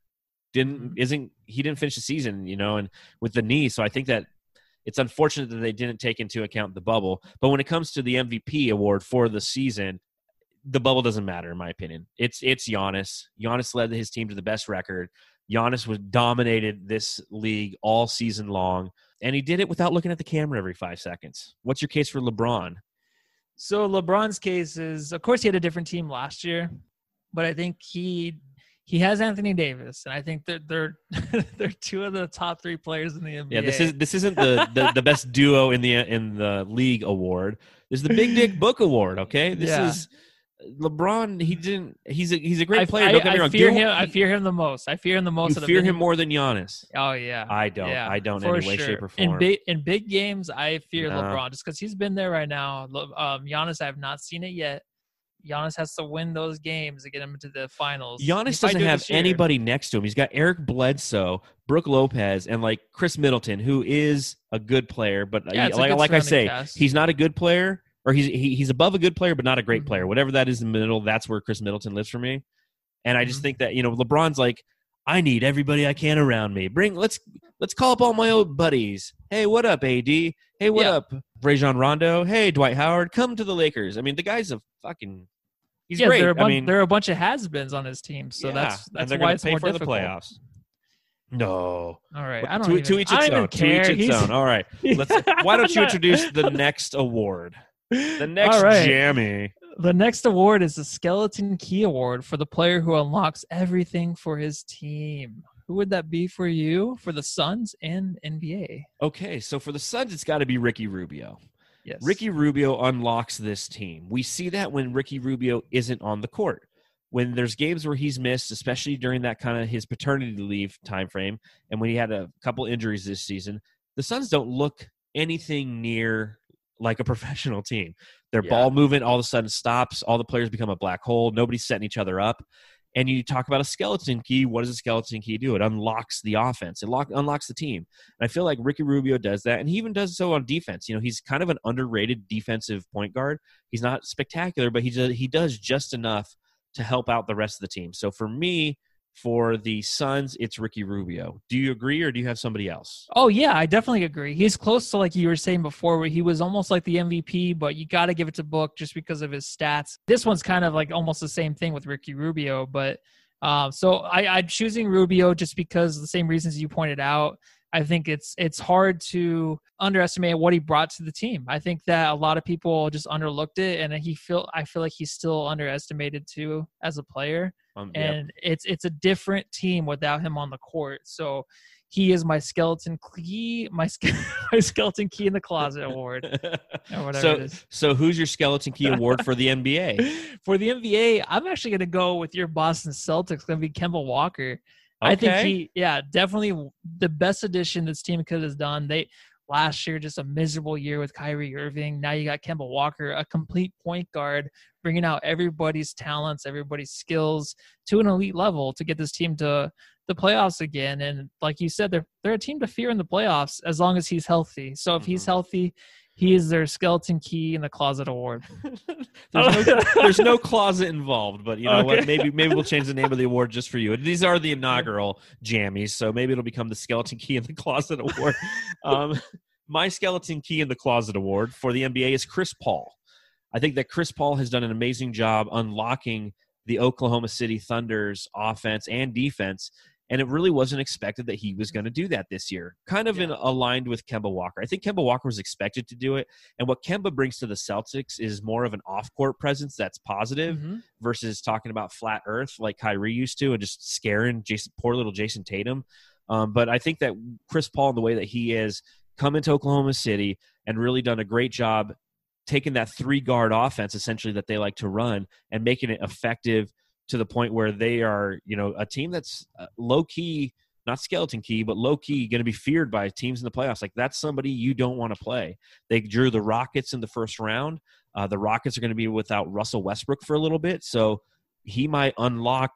didn't Mhm. isn't he didn't finish the season, you know, and with the knee. So I think that it's unfortunate that they didn't take into account the bubble. But when it comes to the MVP award for the season, the bubble doesn't matter, in my opinion. It's it's Giannis. Giannis led his team to the best record. Giannis was dominated this league all season long, and he did it without looking at the camera every five seconds. What's your case for LeBron? So LeBron's case is, of course, he had a different team last year, but I think he he has Anthony Davis, and I think they're they're they're two of the top three players in the NBA. Yeah, this is this isn't the, the, the best duo in the in the league award. This is the Big Dick Book Award. Okay, this Yeah. is LeBron. He didn't. He's a he's a great I, player. I, Don't get me I wrong. fear Do you- him. I fear him the most. I fear him the most. You fear him more than Giannis. Oh yeah. I don't. Yeah, I don't in any way, sure. shape, or In form. big in big games, I fear No. LeBron just because he's been there right now. Um, Giannis, I have not seen it yet. Giannis has to win those games to get him into the finals. Giannis doesn't do have anybody next to him. He's got Eric Bledsoe, Brook Lopez, and like Khris Middleton, who is a good player, but Yeah, uh, like, like I say, cast. he's not a good player, or he's he, he's above a good player, but not a great Mhm. player. Whatever that is in the middle, that's where Khris Middleton lives for me. And I just Mhm. think that you know LeBron's like, I need everybody I can around me. Bring let's let's call up all my old buddies. Hey, what up, AD? Hey, what Yeah. up, Rajon Rondo? Hey, Dwight Howard, come to the Lakers. I mean, the guy's a fucking. He's yeah, great. There are, a I bunch, mean, there are a bunch of has-beens on his team, so yeah, that's and that's they're why it's pay more for difficult. the playoffs. No, All right, I don't to, even, to each I its don't even own. To care. each its He's- own. All right. Let's. Why don't you introduce the next award? The next All right. JAMMY. The next award is the Skeleton Key Award for the player who unlocks everything for his team. Who would that be for you, for the Suns and NBA? Okay, so for the Suns, it's got to be Ricky Rubio. Yes. Ricky Rubio unlocks this team. We see that when Ricky Rubio isn't on the court. When there's games where he's missed, especially during that kind of his paternity leave time frame, and when he had a couple injuries this season, the Suns don't look anything near like a professional team. Their Yeah. ball movement all of a sudden stops. All the players become a black hole. Nobody's setting each other up. And you talk about a skeleton key. What does a skeleton key do? It unlocks the offense. It lock, unlocks the team. And I feel like Ricky Rubio does that, and he even does so on defense. You know, he's kind of an underrated defensive point guard. He's not spectacular, but he does, he does just enough to help out the rest of the team. So for me, For the Suns, it's Ricky Rubio. Do you agree, or do you have somebody else? Oh yeah, I definitely agree. He's close to like you were saying before, where he was almost like the MVP, but you got to give it to Book just because of his stats. This one's kind of like almost the same thing with Ricky Rubio, but um, so I, I'm choosing Rubio just because the same reasons you pointed out. I think it's it's hard to underestimate what he brought to the team. I think that a lot of people just underlooked it, and he feel I feel like he's still underestimated too as a player. Um, yep. and it's it's a different team without him on the court. So he is my skeleton key, my ske- my skeleton key in the closet award, or whatever so, it is. so who's your skeleton key award for the NBA? For the NBA, I'm actually going to go with your Boston Celtics. Going to be Kemba Walker. I think he, yeah, definitely the best addition this team could have done. They last year just a miserable year with Kyrie Irving. Now you got Kemba Walker, a complete point guard, bringing out everybody's talents, everybody's skills to an elite level to get this team to the playoffs again. And like you said, they're they're a team to fear in the playoffs as long as he's healthy. So if he's Mhm. healthy, he is their skeleton key in the closet award. there's, no, there's no closet involved, but you know what? Maybe maybe we'll change the name of the award just for you. These are the inaugural JAMMYs, so maybe it'll become the skeleton key in the closet award. um, my skeleton key in the closet award for the NBA is Chris Paul. I think that Chris Paul has done an amazing job unlocking the Oklahoma City Thunder's offense and defense. And it really wasn't expected that he was going to do that this year. Kind of in, aligned with Kemba Walker. I think Kemba Walker was expected to do it. And what Kemba brings to the Celtics is more of an off court presence that's positive Mhm. versus talking about flat earth like Kyrie used to and just scaring Jayson, poor little Jayson Tatum. Um, but I think that Chris Paul, in the way that he is, come into Oklahoma City and really done a great job taking that three guard offense essentially that they like to run and making it effective to the point where they are, you know, a team that's uh, low key, not skeleton key, but low key going to be feared by teams in the playoffs. Like that's somebody you don't want to play. They drew the Rockets in the first round. Uh, the Rockets are going to be without Russell Westbrook for a little bit, so he might unlock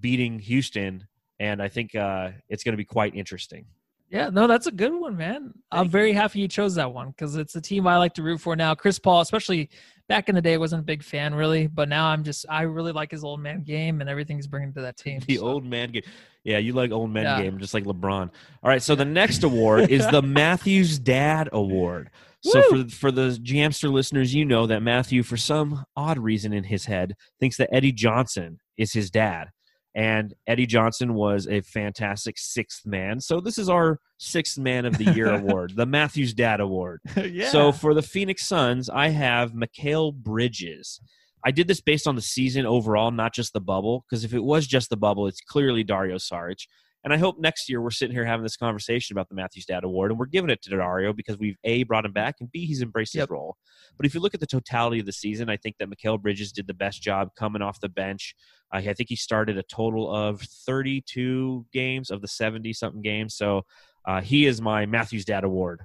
beating Houston, and I think uh, it's going to be quite interesting. Yeah, no, that's a good one, man. I'm Thank very happy you chose that one because it's a team I like to root for now. Chris Paul, especially back in the day, I wasn't a big fan really, but now I'm just I really like his old man game and everything he's bringing to that team. The so. old man game. Yeah, you like old man Yeah. game, just like LeBron. All right, so the next award is the Matthews Dad Award. So for for the Jamster listeners, you know that Matthew, for some odd reason in his head, thinks that Eddie Johnson is his dad, and Eddie Johnson was a fantastic sixth man. So this is our sixth man of the year award, the Matthews Dad Award. yeah. So for the Phoenix Suns, I have Mikal Bridges. I did this based on the season overall, not just the bubble, because if it was just the bubble, it's clearly Dario Saric. And I hope next year we're sitting here having this conversation about the Matthews Dad Award, and we're giving it to Dario because we've A, brought him back, and B, he's embraced his role. But if you look at the totality of the season, I think that Mikal Bridges did the best job coming off the bench. Uh, I think he started a total of 32 games of the 70 something games. So uh, he is my Matthews Dad Award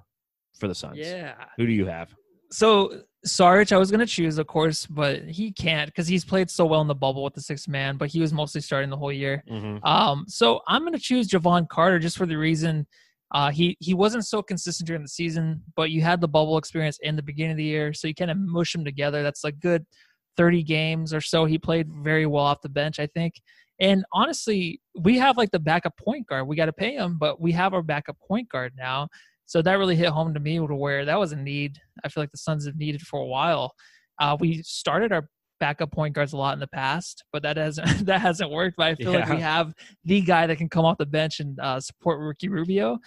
for the Suns. yeah. Who do you have? So Sarge, I was gonna choose, of course, but he can't because he's played so well in the bubble with the sixth man, but he was mostly starting the whole year. Mm-hmm. Um, so I'm going to choose Jevon Carter just for the reason uh, he he wasn't so consistent during the season, but you had the bubble experience in the beginning of the year, so you kind of mush them together. That's like good 30 games or so. He played very well off the bench, I think. And honestly, we have like the backup point guard. We got to pay him, but we have our backup point guard now. So that really hit home to me to where that was a need. I feel like the Suns have needed for a while. Uh, we started our backup point guards a lot in the past, but that hasn't that hasn't worked. But I feel like we have the guy that can come off the bench and uh, support Ricky Rubio,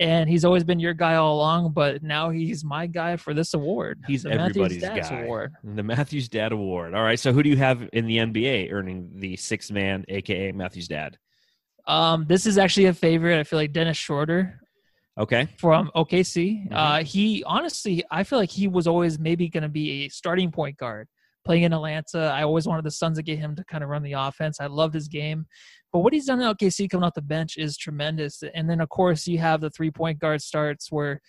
and he's always been your guy all along. But now he's my guy for this award. He's the Matthews everybody's Stats guy. Award. The Matthews Dad Award. All right. So who do you have in the NBA earning the six man, aka Matthews Dad? Um, this is actually a favorite. I feel like Dennis Schroeder Okay. from OKC. Mhm. Uh, he honestly, I feel like he was always maybe going to be a starting point guard playing in Atlanta. I always wanted the Suns to get him to kind of run the offense. I loved his game. But what he's done in OKC coming off the bench is tremendous. And then, of course, you have the three point guard starts where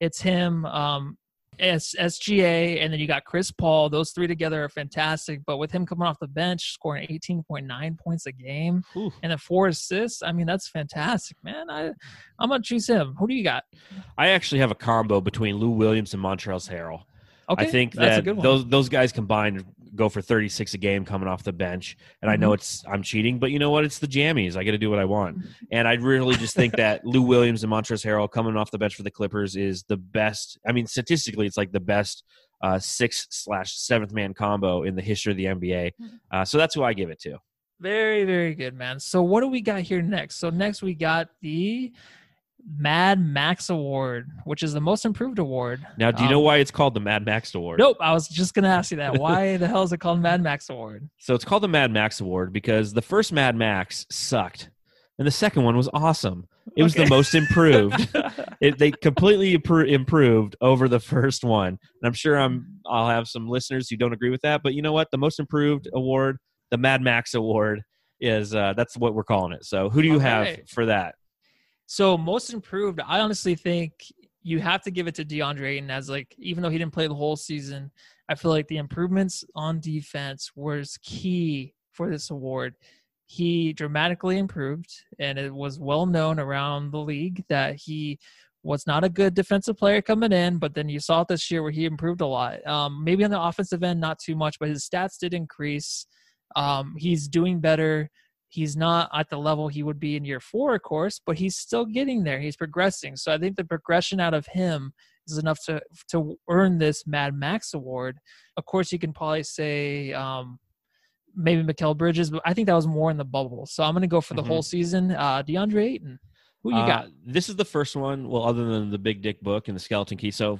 it's him, um, S- SGA, and then you got Chris Paul. Those three together are fantastic. But with him coming off the bench, scoring 18.9 points a game and then four assists, I mean, that's fantastic, man. I, I'm going to choose him. Who do you got? I actually have a combo between Lou Williams and Montrezl Harrell. Okay, I think that's a that good one. those those guys combined go for 36 a game coming off the bench. And I know it's I'm cheating, but you know what? It's the JAMMYs. I got to do what I want. And I really just think that Lou Williams and Montrezl Harrell coming off the bench for the Clippers is the best. I mean, statistically, it's like the best uh, six slash seventh man combo in the history of the NBA. Uh, so that's who I give it to. Very, very good, man. So what do we got here next? So next we got the Mad Max Award, which is the most improved award. Now, do you Um, know why it's called the Mad Max Award? Nope. I was just gonna ask you that. Why the hell is it called Mad Max Award? So it's called the Mad Max Award because the first Mad Max sucked, and the second one was awesome. It was the most improved. it, they completely improved over the first one, and I'm sure I'm I'll have some listeners who don't agree with that. But you know what? The most improved award, the Mad Max Award, is uh, that's what we're calling it. So who do you have for that? So most improved, I honestly think you have to give it to DeAndre Ayton as like even though he didn't play the whole season, I feel like the improvements on defense was key for this award. He dramatically improved, and it was well known around the league that he was not a good defensive player coming in, but then you saw it this year where he improved a lot. Um, maybe on the offensive end, not too much, but his stats did increase. Um, he's doing better. He's not at the level he would be in year four, of course, but he's still getting there. He's progressing. So I think the progression out of him is enough to to earn this Mad Max award. Of course, you can probably say um, maybe Mikal Bridges, but I think that was more in the bubble. So I'm going to go for the Mhm. whole season. Uh, DeAndre Ayton, who you Uh, got? This is the first one. Well, other than the Big Dick Book and the Skeleton Key, so.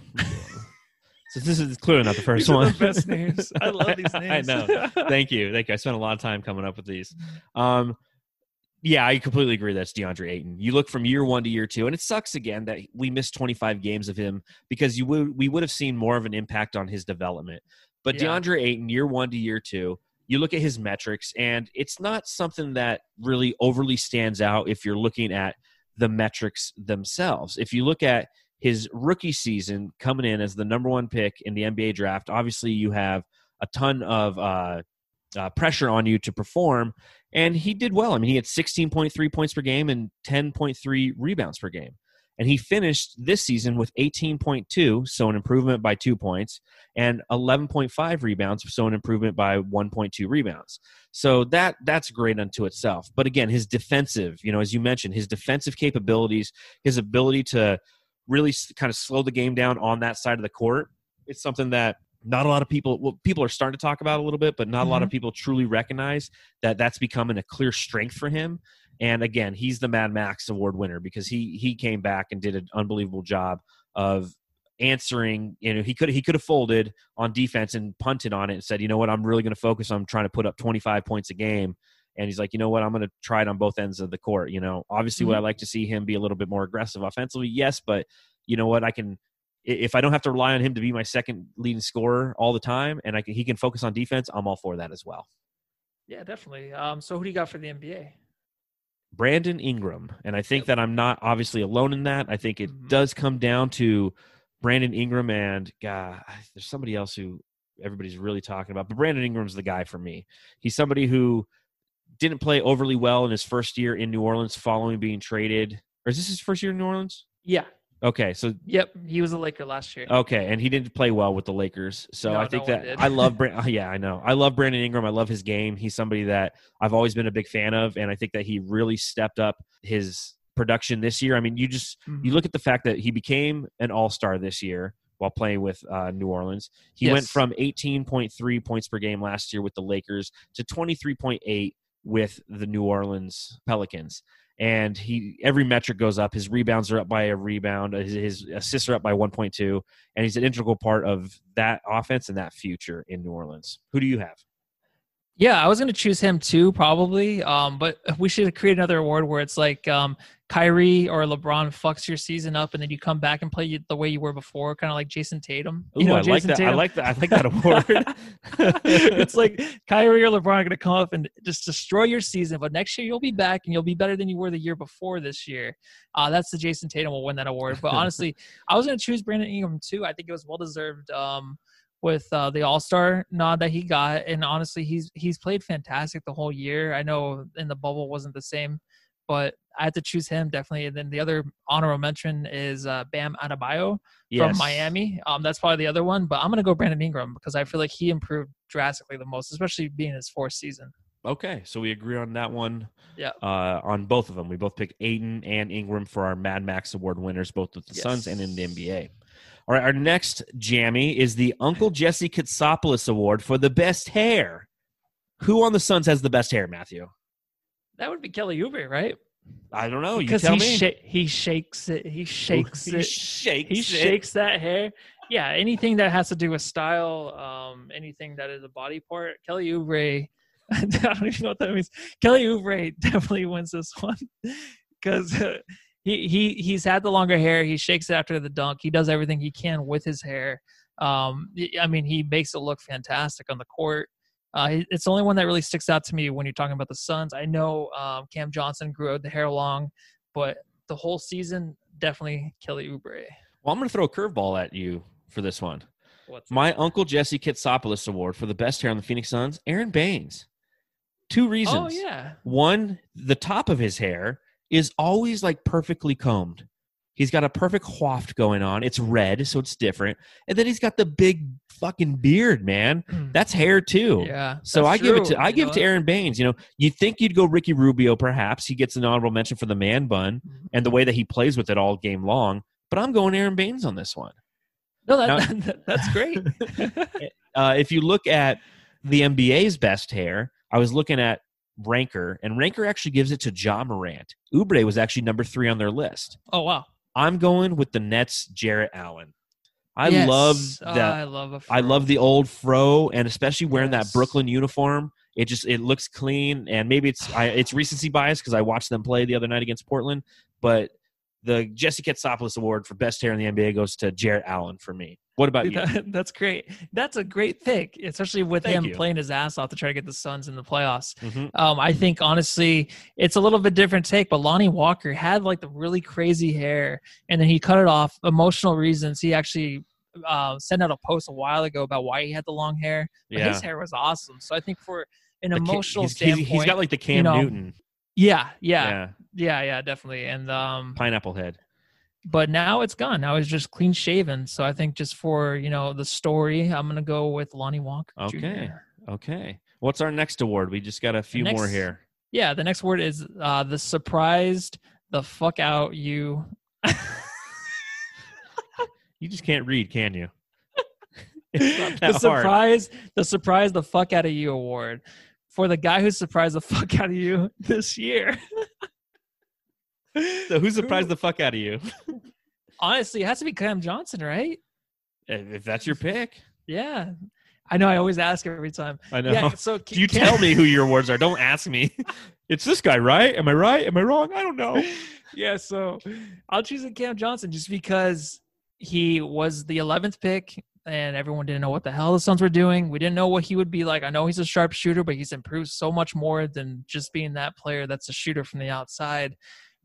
So this is clearly not the first These one. the best names. I love these names. I know. Thank you. Thank you. I spent a lot of time coming up with these. Um, yeah, I completely agree. That's DeAndre Ayton. You look from year one to year two, and it sucks again that we missed 25 games of him because you would we would have seen more of an impact on his development. But Yeah. DeAndre Ayton, year one to year two, you look at his metrics, and it's not something that really overly stands out if you're looking at the metrics themselves. If you look at his rookie season coming in as the number one pick in the NBA draft, obviously you have a ton of uh, uh, pressure on you to perform, and he did well. I mean, he had 16.3 points per game and 10.3 rebounds per game. And he finished this season with 18.2, so an improvement by two points, and 11.5 rebounds, so an improvement by 1.2 rebounds. So that that's great unto itself. But again, his defensive, you know, as you mentioned, his defensive capabilities, his ability to really kind of slow the game down on that side of the court, it's something that not a lot of people well people are starting to talk about a little bit but not a lot of mm-hmm. people truly recognize that that's becoming a clear strength for him. And again he's the mad max award winner because he he came back and did an unbelievable job of answering you know he could he could have folded on defense and punted on it and said you know what? I'm really going to focus on trying to put up 25 points a game and he's like you know what i'm going to try it on both ends of the court you know obviously would i like to see him be a little bit more aggressive offensively yes but you know what i can if i don't have to rely on him to be my second leading scorer all the time and i can he can focus on defense i'm all for that as well Yeah, definitely. Um, so who do you got for the NBA? Brandon Ingram. And I think that I'm not obviously alone in that. I think it Mhm. does come down to Brandon Ingram and God, there's somebody else who everybody's really talking about, but Brandon Ingram's the guy for me. He's somebody who didn't play overly well in his first year in New Orleans following being traded. Or is this his first year in New Orleans? Yeah. Okay, so Yep. He was a Laker last year. Okay, and he didn't play well with the Lakers. So No, I think no that. I love Brand- yeah, I know. I love Brandon Ingram. I love his game. He's somebody that I've always been a big fan of and I think that he really stepped up his production this year. I mean, you just you Mhm. look at the fact that he became an All-Star this year while playing with uh, New Orleans. He went from 18.3 points per game last year with the Lakers to 23.8 with the New Orleans Pelicans. And he every metric goes up. His rebounds are up by a rebound. His, his assists are up by 1.2, and he's an integral part of that offense and that future in New Orleans. Who do you have? Yeah, I was going to choose him too, probably. Um, but we should create another award where it's like um, Kyrie or LeBron fucks your season up, and then you come back and play the way you were before, kind of like Jayson Tatum. Ooh, you know, I like Jason that. I like that. I like that award. it's like Kyrie or LeBron are going to come up and just destroy your season, but next year you'll be back and you'll be better than you were the year before this year. Uh, that's the Jayson Tatum will win that award. But honestly, I was going to choose Brandon Ingram too. I think it was well deserved um, with uh, the All Star nod that he got, and honestly, he's he's played fantastic the whole year. I know in the bubble wasn't the same. but I had to choose him definitely. And then the other honorable mention is uh, Bam Adebayo Yes. from Miami. Um, that's probably the other one, but I'm gonna go Brandon Ingram because I feel like he improved drastically the most, especially being his fourth season. Okay, so we agree on that one. Yeah. Uh, on both of them, we both picked Ayton and Ingram for our Mad Max Award winners, both with the Suns and in the NBA. All right, our next jammy is the Uncle Jesse Katsopolis Award for the best hair. Who on the Suns has the best hair, Matthew? That would be Kelly Oubre, right? I don't know. You Because tell he me. sha- he shakes it. He shakes he it. shakes. he it. shakes that hair. Yeah, anything that has to do with style, um, anything that is a body part. Kelly Oubre, I don't even know what that means. Kelly Oubre definitely wins this one because uh, he he he's had the longer hair. He shakes it after the dunk. He does everything he can with his hair. Um, I mean, he makes it look fantastic on the court. Uh, it's the only one that really sticks out to me when you're talking about the Suns. I know um, Cam Johnson grew out the hair long, but the whole season definitely Kelly Oubre. Well, I'm going to throw a curveball at you for this one. What's My Uncle Jesse Katsopolis Award for the best hair on the Phoenix Suns, Aron Baynes. Two reasons. Oh yeah, One, the top of his hair is always like perfectly combed. He's got a perfect waft going on. It's red, so it's different. And then he's got the big fucking beard, man. That's hair too. yeah. So I give it to I you give it to Aron Baynes. You know, you think you'd go Ricky Rubio, perhaps he gets an honorable mention for the man bun Mhm. and the way that he plays with it all game long. But I'm going Aron Baynes on this one. No, that, Now- that- that's great. Uh, if you look at the NBA's best hair, I was looking at Ranker, and Ranker actually gives it to Ja Morant. Oubre was actually number three on their list. oh wow, I'm going with the Nets' Jarrett Allen. I Yes. love Oh, that. I love I love the old fro, and especially wearing Yes. that Brooklyn uniform. It just it looks clean, and maybe it's I, it's recency bias because I watched them play the other night against Portland. But the Jesse Katsopolis Award for best hair in the NBA goes to Jarrett Allen for me. What about you? That- that's great. That's a great pick, especially with Thank him you. playing his ass off to try to get the Suns in the playoffs. Mhm. Um, I think honestly, it's a little bit different take, but Lonnie Walker had like the really crazy hair, and then he cut it off. Emotional reasons. He actually uh, sent out a post a while ago about why he had the long hair. But Yeah, his hair was awesome. So I think for an emotional he's, he's- standpoint, he's got like the Cam know, Newton, yeah, yeah, yeah, yeah, yeah, definitely. And um, pineapple head. But now it's gone. Now it's just clean shaven. So I think just for you know the story, I'm gonna go with Lonnie Walker. Okay. Jr. Okay, what's our next award? We just got a few more here. Yeah, the next word is uh, the surprised the fuck out you. You just can't read, can you? the that hard. surprise, the surprise the fuck out of you award for the guy who surprised the fuck out of you this year. So who surprised the fuck out of you? Honestly, it has to be Cam Johnson, right? If that's your pick, Yeah, I know. I always ask every time. I know. Yeah, so you Cam- tell me who your awards are. Don't ask me. it's this guy, right? Am I right? Am I wrong? I don't know. yeah, so I'll choose Cam Johnson just because he was the 11th pick and everyone didn't know what the hell the Suns were doing. We didn't know what he would be like. I know he's a sharp shooter, but he's improved so much more than just being that player that's a shooter from the outside.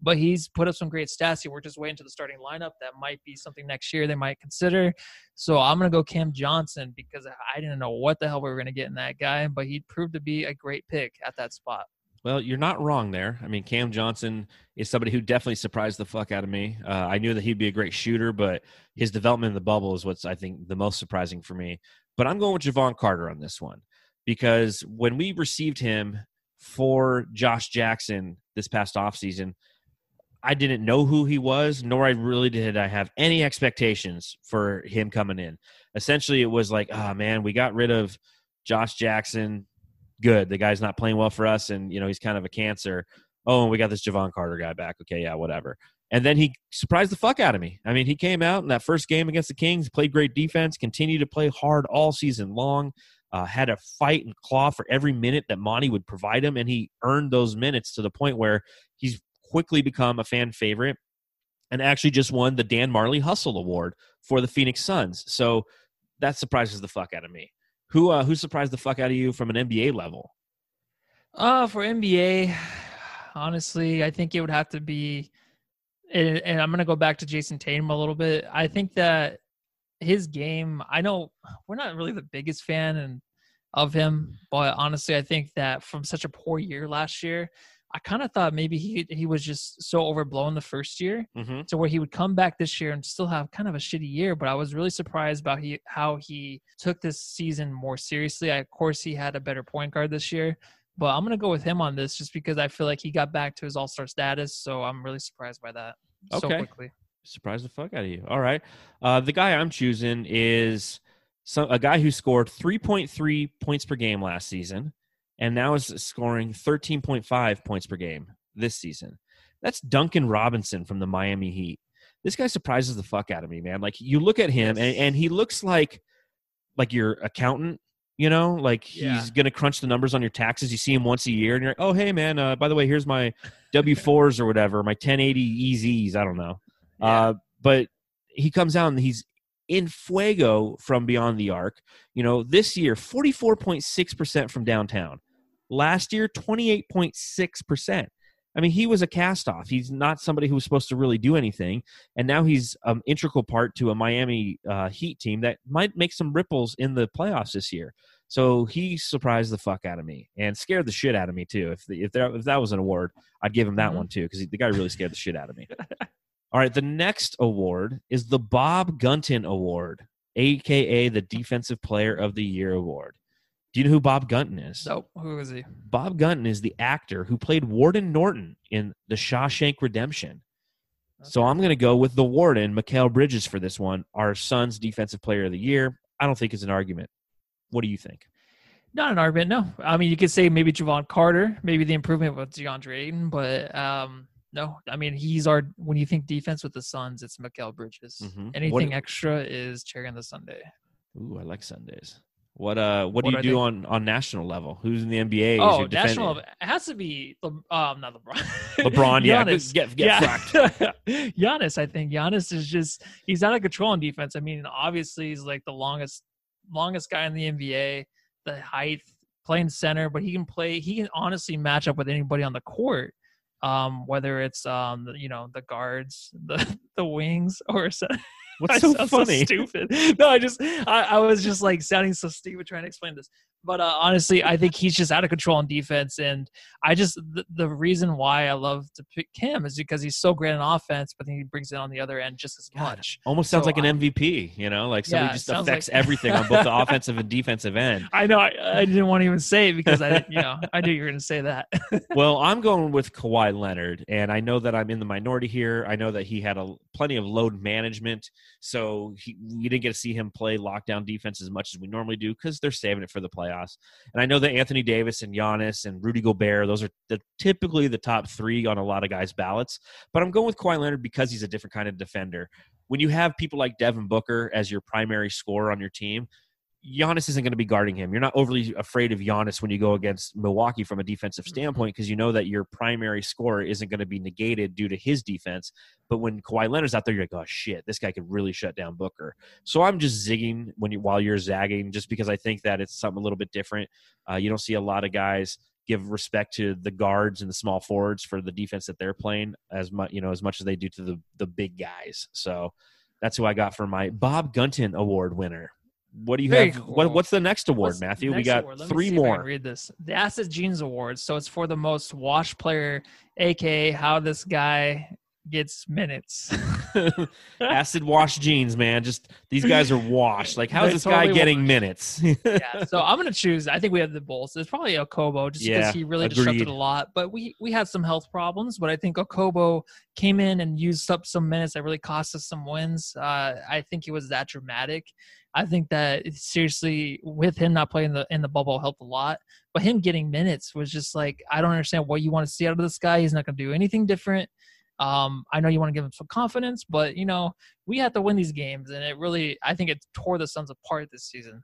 But he's put up some great stats. He worked his way into the starting lineup. That might be something next year they might consider. So I'm going to go Cam Johnson because I didn't know what the hell we were going to get in that guy, but he proved to be a great pick at that spot. Well, you're not wrong there. I mean, Cam Johnson is somebody who definitely surprised the fuck out of me. Uh, I knew that he'd be a great shooter, but his development in the bubble is what's I think the most surprising for me. But I'm going with Jevon Carter on this one because when we received him for Josh Jackson this past offseason, I didn't know who he was, nor I really did I have any expectations for him coming in. Essentially, it was like, oh man, we got rid of Josh Jackson. Good, the guy's not playing well for us, and you know he's kind of a cancer. Oh, and we got this Jevon Carter guy back. Okay, yeah, whatever. And then he surprised the fuck out of me. I mean, he came out in that first game against the Kings, played great defense, continued to play hard all season long. Uh, had a fight and claw for every minute that Monty would provide him, and he earned those minutes to the point where he's quickly become a fan favorite and actually just won the Dan Majerle Hustle Award for the Phoenix Suns. So that surprises the fuck out of me. Who uh, who surprised the fuck out of you from an NBA level? Uh, for NBA, honestly, I think it would have to be, and, and I'm going to go back to Jayson Tatum a little bit. I think that his game, I know we're not really the biggest fan and of him, but honestly, I think that from such a poor year last year, I kind of thought maybe he he was just so overblown the first year Mm-hmm. to where he would come back this year and still have kind of a shitty year. But I was really surprised about he how he took this season more seriously. I, of course, he had a better point guard this year, but I'm gonna go with him on this just because I feel like he got back to his All Star status. So I'm really surprised by that so Okay. quickly. Surprise the fuck out of you. All right. Uh, the guy I'm choosing is some, a guy who scored 3.3 points per game last season and now is scoring 13.5 points per game this season. That's Duncan Robinson from the Miami Heat. This guy surprises the fuck out of me, man. Like you look at him and, and he looks like like your accountant, you know, like he's Yeah. gonna crunch the numbers on your taxes. You see him once a year and you're like, oh hey man, uh, by the way, here's my W fours or whatever, my 1080 EZs. I don't know. Uh, but he comes out and he's in fuego from beyond the arc. You know, this year, 44.6% from downtown. Last year, 28.6%. I mean, he was a cast off. He's not somebody who was supposed to really do anything. And now he's an integral part to a Miami uh, Heat team that might make some ripples in the playoffs this year. So he surprised the fuck out of me and scared the shit out of me, too. If, the, if, that, if that was an award, I'd give him that Mhm. one, too, because the guy really scared the shit out of me. All right, the next award is the Bob Gunton Award, aka the Defensive Player of the Year Award. Do you know who Bob Gunton is? So who is he? Bob Gunton is the actor who played Warden Norton in The Shawshank Redemption. So I'm going to go with the Warden, Mikal Bridges, for this one, our Suns' Defensive Player of the Year. I don't think it's an argument. What do you think? Not an argument, no. I mean, you could say maybe Jevon Carter, maybe the improvement with DeAndre Ayton, but um, no. I mean, he's our when you think defense with the Suns, it's Mikal Bridges. Mhm. Anything What- extra is cherry on the sundae. Ooh, I like Sundays. What uh, what do you do on on national level? Who's in the NBA? oh, national. It has to be Le, um, not LeBron. LeBron, yeah, Giannis. get get yeah. fracked. Giannis, I think Giannis is just he's out of control on defense. I mean, obviously he's like the longest longest guy in the NBA, the height, playing center, but he can play he can honestly match up with anybody on the court. Um, whether it's um, you know, the guards, the the wings, or What's so funny? stupid. No, I just I, I was just like sounding so stupid trying to explain this. But uh, honestly, I think he's just out of control on defense, and I just the, the reason why I love to pick him is because he's so great on offense, but then he brings it on the other end just as God, much. Almost sounds So, like an MVP, you know, like somebody yeah, just affects like- everything on both the offensive and defensive end. I know I, I didn't want to even say it because I didn't, you know I knew you were going to say that. Well, I'm going with Kawhi Leonard, and I know that I'm in the minority here. I know that he had a plenty of load management, so he, we didn't get to see him play lockdown defense as much as we normally do because they're saving it for the playoffs. And I know that Anthony Davis and Giannis and Rudy Gobert, those are the, typically the top three on a lot of guys' ballots. But I'm going with Kawhi Leonard because he's a different kind of defender. When you have people like Devin Booker as your primary scorer on your team, Giannis isn't going to be guarding him. You're not overly afraid of Giannis when you go against Milwaukee from a defensive standpoint because you know that your primary scorer isn't going to be negated due to his defense. But when Kawhi Leonard's out there, you're like, oh shit, this guy could really shut down Booker. So I'm just zigging when you while you're zagging, just because I think that it's something a little bit different. Uh, you don't see a lot of guys give respect to the guards and the small forwards for the defense that they're playing as much you know as much as they do to the the big guys. So that's who I got for my Bob Gunton Award winner. What do you Very have? What, what's the next award, What's Matthew? we got? Three see if I can more. read this. The Acid Jeans Awards. So it's for the most washed player, aka how this guy gets minutes. Acid wash jeans, man. Just these guys are washed. Like, how's this guy getting washed. minutes? yeah, so I'm gonna choose. I think we have the Bulls. It's probably Okobo, just Yeah, because he really disrupted a lot. But we we had some health problems. But I think Okobo came in and used up some minutes that really cost us some wins. Uh, I think it was that dramatic. I think that seriously, with him not playing the in the bubble, helped a lot. But him getting minutes was just like I don't understand what you want to see out of this guy. He's not gonna do anything different. Um, I know you want to give him some confidence, but you know we have to win these games, and it really, I think it tore the Suns apart this season.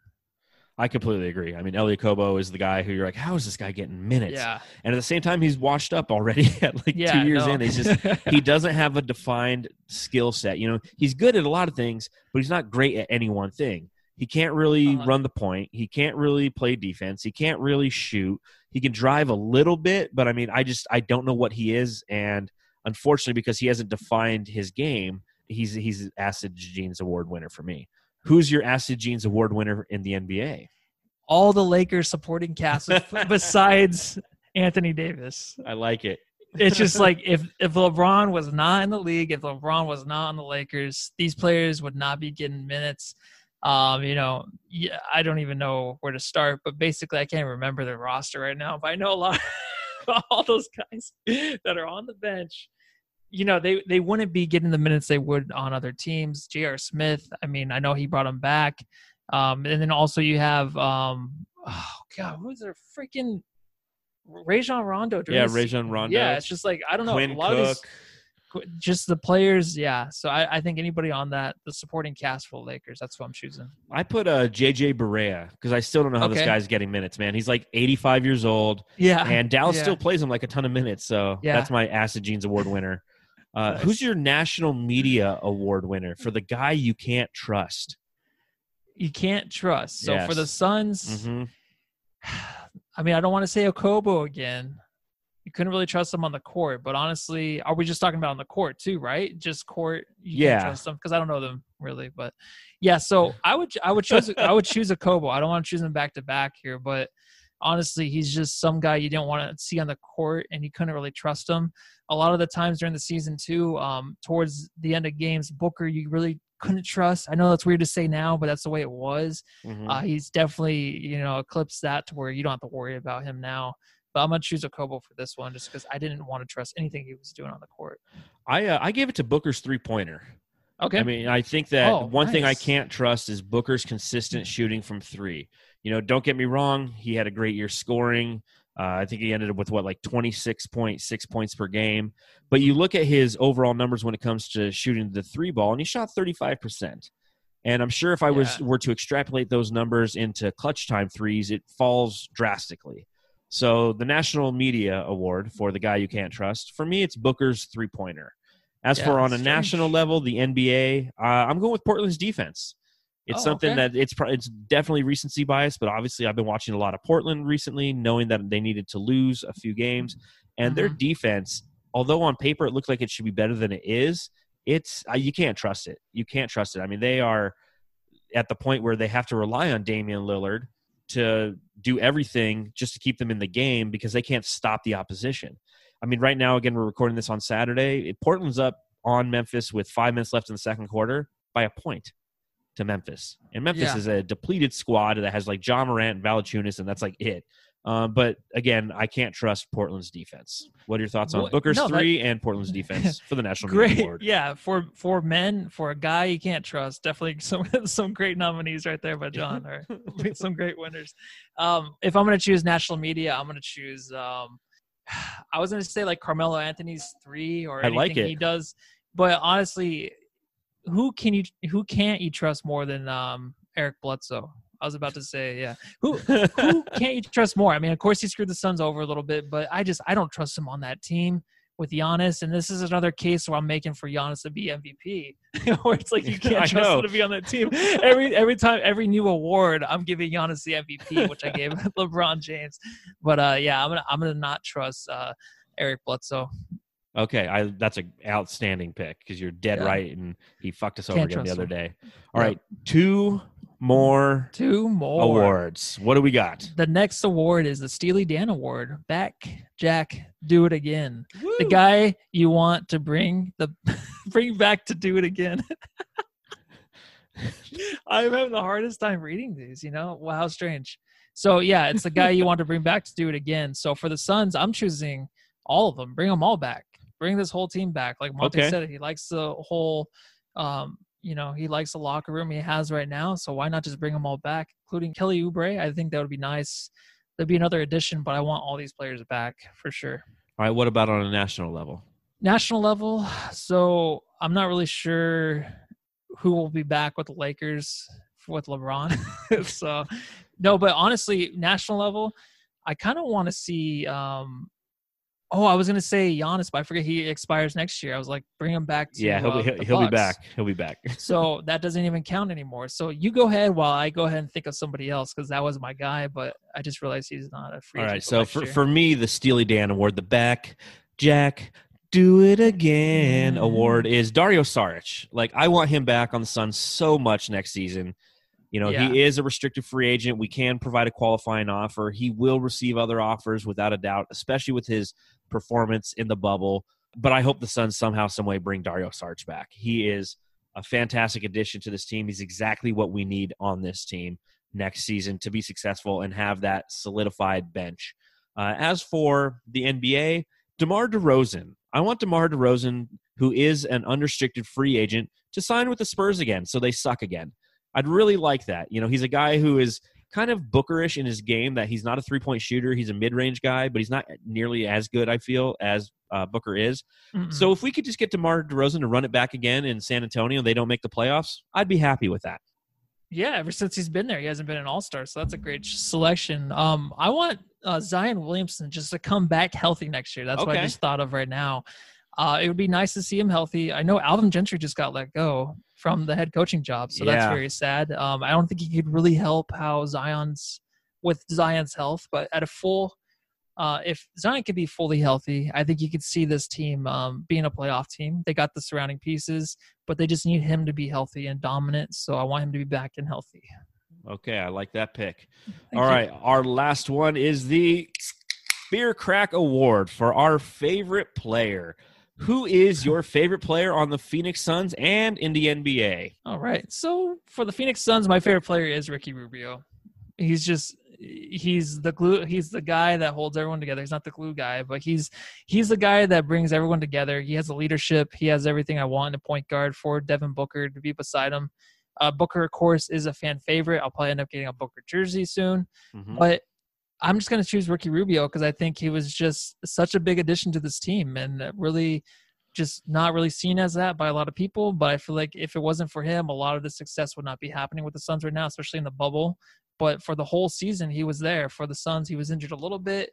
I completely agree. I mean, Elie Okobo is the guy who you're like, how is this guy getting minutes? Yeah, And at the same time, he's washed up already at like yeah. two years no. in. He's just he doesn't have a defined skill set. You know, he's good at a lot of things, but he's not great at any one thing. He can't really Uh-huh. run the point. He can't really play defense. He can't really shoot. He can drive a little bit, but I mean, I just I don't know what he is, and unfortunately, because he hasn't defined his game, he's he's Acid Jeans Award winner for me. Who's your Acid Jeans Award winner in the NBA? all the Lakers supporting cast besides Anthony Davis. I like it. It's just like if if LeBron was not in the league, if LeBron was not on the Lakers, these players would not be getting minutes. Um, you know, yeah, I don't even know where to start, but basically, I can't remember the roster right now. But I know a lot, of all those guys that are on the bench. You know, they they wouldn't be getting the minutes they would on other teams. J.R. Smith, I mean, I know he brought him back, um, and then also you have, um, oh god, who's their freaking Rajon Rondo? Yeah, this- Rajon Rondo. Yeah, it's just like I don't know. Quinn a lot of these, just the players. Yeah, so I, I think anybody on that the supporting cast for the Lakers. That's what I'm choosing. I put uh, JJ Barea because I still don't know how this guy's getting minutes, man. He's like 85 years old, Yeah, and Dallas yeah. still plays him like a ton of minutes. So Yeah. that's my Acid Jeans Award winner. Uh, Nice. Who's your National Media Award winner for the guy you can't trust? you can't trust. So for the Yes. Suns, hmm I mean, I don't want to say Okobo again. You couldn't really trust him on the court, but honestly, are we just talking about on the court too, right? Just court, you Yeah. can't trust them because I don't know them really, but yeah. So I would, I would choose, I would choose a Kobo. I don't want to choose him back to back here, but honestly, he's just some guy you didn't want to see on the court, and you couldn't really trust him. A lot of the times during the season too, um, towards the end of games, Booker, you really couldn't trust. I know that's weird to say now, but that's the way it was. hmm Uh, he's definitely, you know, eclipsed that to where you don't have to worry about him now. But I'm gonna choose Okobo for this one just because I didn't want to trust anything he was doing on the court. I uh, I gave it to Booker's three pointer. Okay. I mean, I think that Oh, one thing I can't trust is Booker's consistent shooting from three. You know, don't get me wrong; he had a great year scoring. Uh, I think he ended up with what, like twenty six point six points per game. But you look at his overall numbers when it comes to shooting the three ball, and he shot thirty five percent. And I'm sure if I was were to extrapolate those numbers into clutch time threes, it falls drastically. So the National Media Award for the guy you can't trust, for me, it's Booker's three pointer. As Yeah, for on a strange. national level, the NBA, uh, I'm going with Portland's defense. It's Oh, something okay. that it's it's definitely recency bias, but obviously I've been watching a lot of Portland recently, knowing that they needed to lose a few games, and their Mhm. defense, although on paper it looks like it should be better than it is, it's uh, you can't trust it. You can't trust it. I mean, they are at the point where they have to rely on Damian Lillard to do everything just to keep them in the game because they can't stop the opposition. I mean, right now, again, we're recording this on Saturday. Portland's up on Memphis with five minutes left in the second quarter by a point to Memphis. And Memphis Yeah. is a depleted squad that has like Ja Morant and Valanciunas, and that's like it. Um, but again, I can't trust Portland's defense. What are your thoughts on Booker's no, that- three and Portland's defense for the National Media Great, Award? yeah. For for men, for a guy you can't trust, definitely some some great nominees right there by John, or some great winners. Um, if I'm gonna choose national media, I'm gonna choose. Um, I was gonna say like Carmelo Anthony's three or I anything like it. he does, but honestly, who can you who can't you trust more than um, Eric Bledsoe? I was about to say, yeah. Who who can't you trust more? I mean, of course he screwed the Suns over a little bit, but I just I don't trust him on that team with Giannis. And this is another case where I'm making for Giannis to be MVP, where it's like you can't trust him to be on that team. Every every time, every new award, I'm giving Giannis the MVP, which I gave LeBron James. But uh, yeah, I'm gonna I'm gonna not trust uh, Eric Bledsoe. Okay, I that's an outstanding pick because you're dead Yeah. right, and he fucked us over Can't again the other him. day. All Yep. right, two more Two more awards. What do we got? The next award is the Steely Dan Award. Back Jack, do it again. The guy you want to bring the bring back to do it again. I'm having the hardest time reading these, you know? Wow, how strange. So yeah, it's the guy you want to bring back to do it again. So for the Suns, I'm choosing all of them. Bring them all back. Bring this whole team back. Like Monty Okay. said, he likes the whole um, you know, he likes the locker room he has right now. So why not just bring them all back, including Kelly Oubre? I think that would be nice. There'd be another addition, but I want all these players back for sure. All right, what about on a national level? National level, so I'm not really sure who will be back with the Lakers with LeBron. so no, but honestly, national level, I kind of want to see um Oh, I was gonna say Giannis, but I forget he expires next year. I was like, bring him back to yeah, he'll uh, be he'll, be back. He'll be back. So that doesn't even count anymore. So you go ahead while I go ahead and think of somebody else because that was my guy, but I just realized he's not a free. All right, so for year. for me, the Steely Dan Award, the back Jack do it again Mm. award is Dario Saric. Like I want him back on the Suns so much next season. You know, Yeah. he is a restricted free agent. We can provide a qualifying offer. He will receive other offers without a doubt, especially with his performance in the bubble. But I hope the Suns somehow, some way bring Dario Saric back. He is a fantastic addition to this team. He's exactly what we need on this team next season to be successful and have that solidified bench. Uh, as for the NBA, DeMar DeRozan. I want DeMar DeRozan, who is an unrestricted free agent, to sign with the Spurs again so they suck again. I'd really like that. You know, he's a guy who is kind of bookerish in his game that he's not a three point shooter. He's a mid range guy, but he's not nearly as good, I feel, as uh, Booker is. Mm-mm. So if we could just get DeMar DeRozan to run it back again in San Antonio and they don't make the playoffs, I'd be happy with that. Yeah, ever since he's been there, he hasn't been an all star, so that's a great selection. Um, I want uh, Zion Williamson just to come back healthy next year. That's what I just thought of right now. Uh, it would be nice to see him healthy. I know Alvin Gentry just got let go from the head coaching job, so that's very sad. Um, I don't think he could really help how Zion's with Zion's health, but at a full, uh, if Zion could be fully healthy, I think you could see this team um, being a playoff team. They got the surrounding pieces, but they just need him to be healthy and dominant. So I want him to be back and healthy. Okay, I like that pick. Thank All you. right, our last one is the Beer Crack Award for our favorite player. Who is your favorite player on the Phoenix Suns and in the NBA? All right. So for the Phoenix Suns, my favorite player is Ricky Rubio. He's just he's the glue he's the guy that holds everyone together. He's not the glue guy, but he's he's the guy that brings everyone together. He has the leadership. He has everything I want in a point guard for Devin Booker to be beside him. Uh, Booker, of course, is a fan favorite. I'll probably end up getting a Booker jersey soon. Mhm. But I'm just going to choose Ricky Rubio because I think he was just such a big addition to this team and really just not really seen as that by a lot of people. But I feel like if it wasn't for him, a lot of the success would not be happening with the Suns right now, especially in the bubble. But for the whole season, he was there. For the Suns, he was injured a little bit.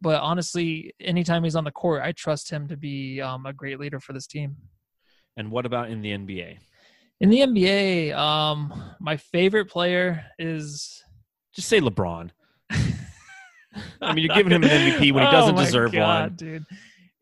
But honestly, anytime he's on the court, I trust him to be um, a great leader for this team. And what about in the NBA? In the NBA, um, my favorite player is Just say LeBron. I mean, you're giving him an MVP when he Oh doesn't my deserve God, one. dude.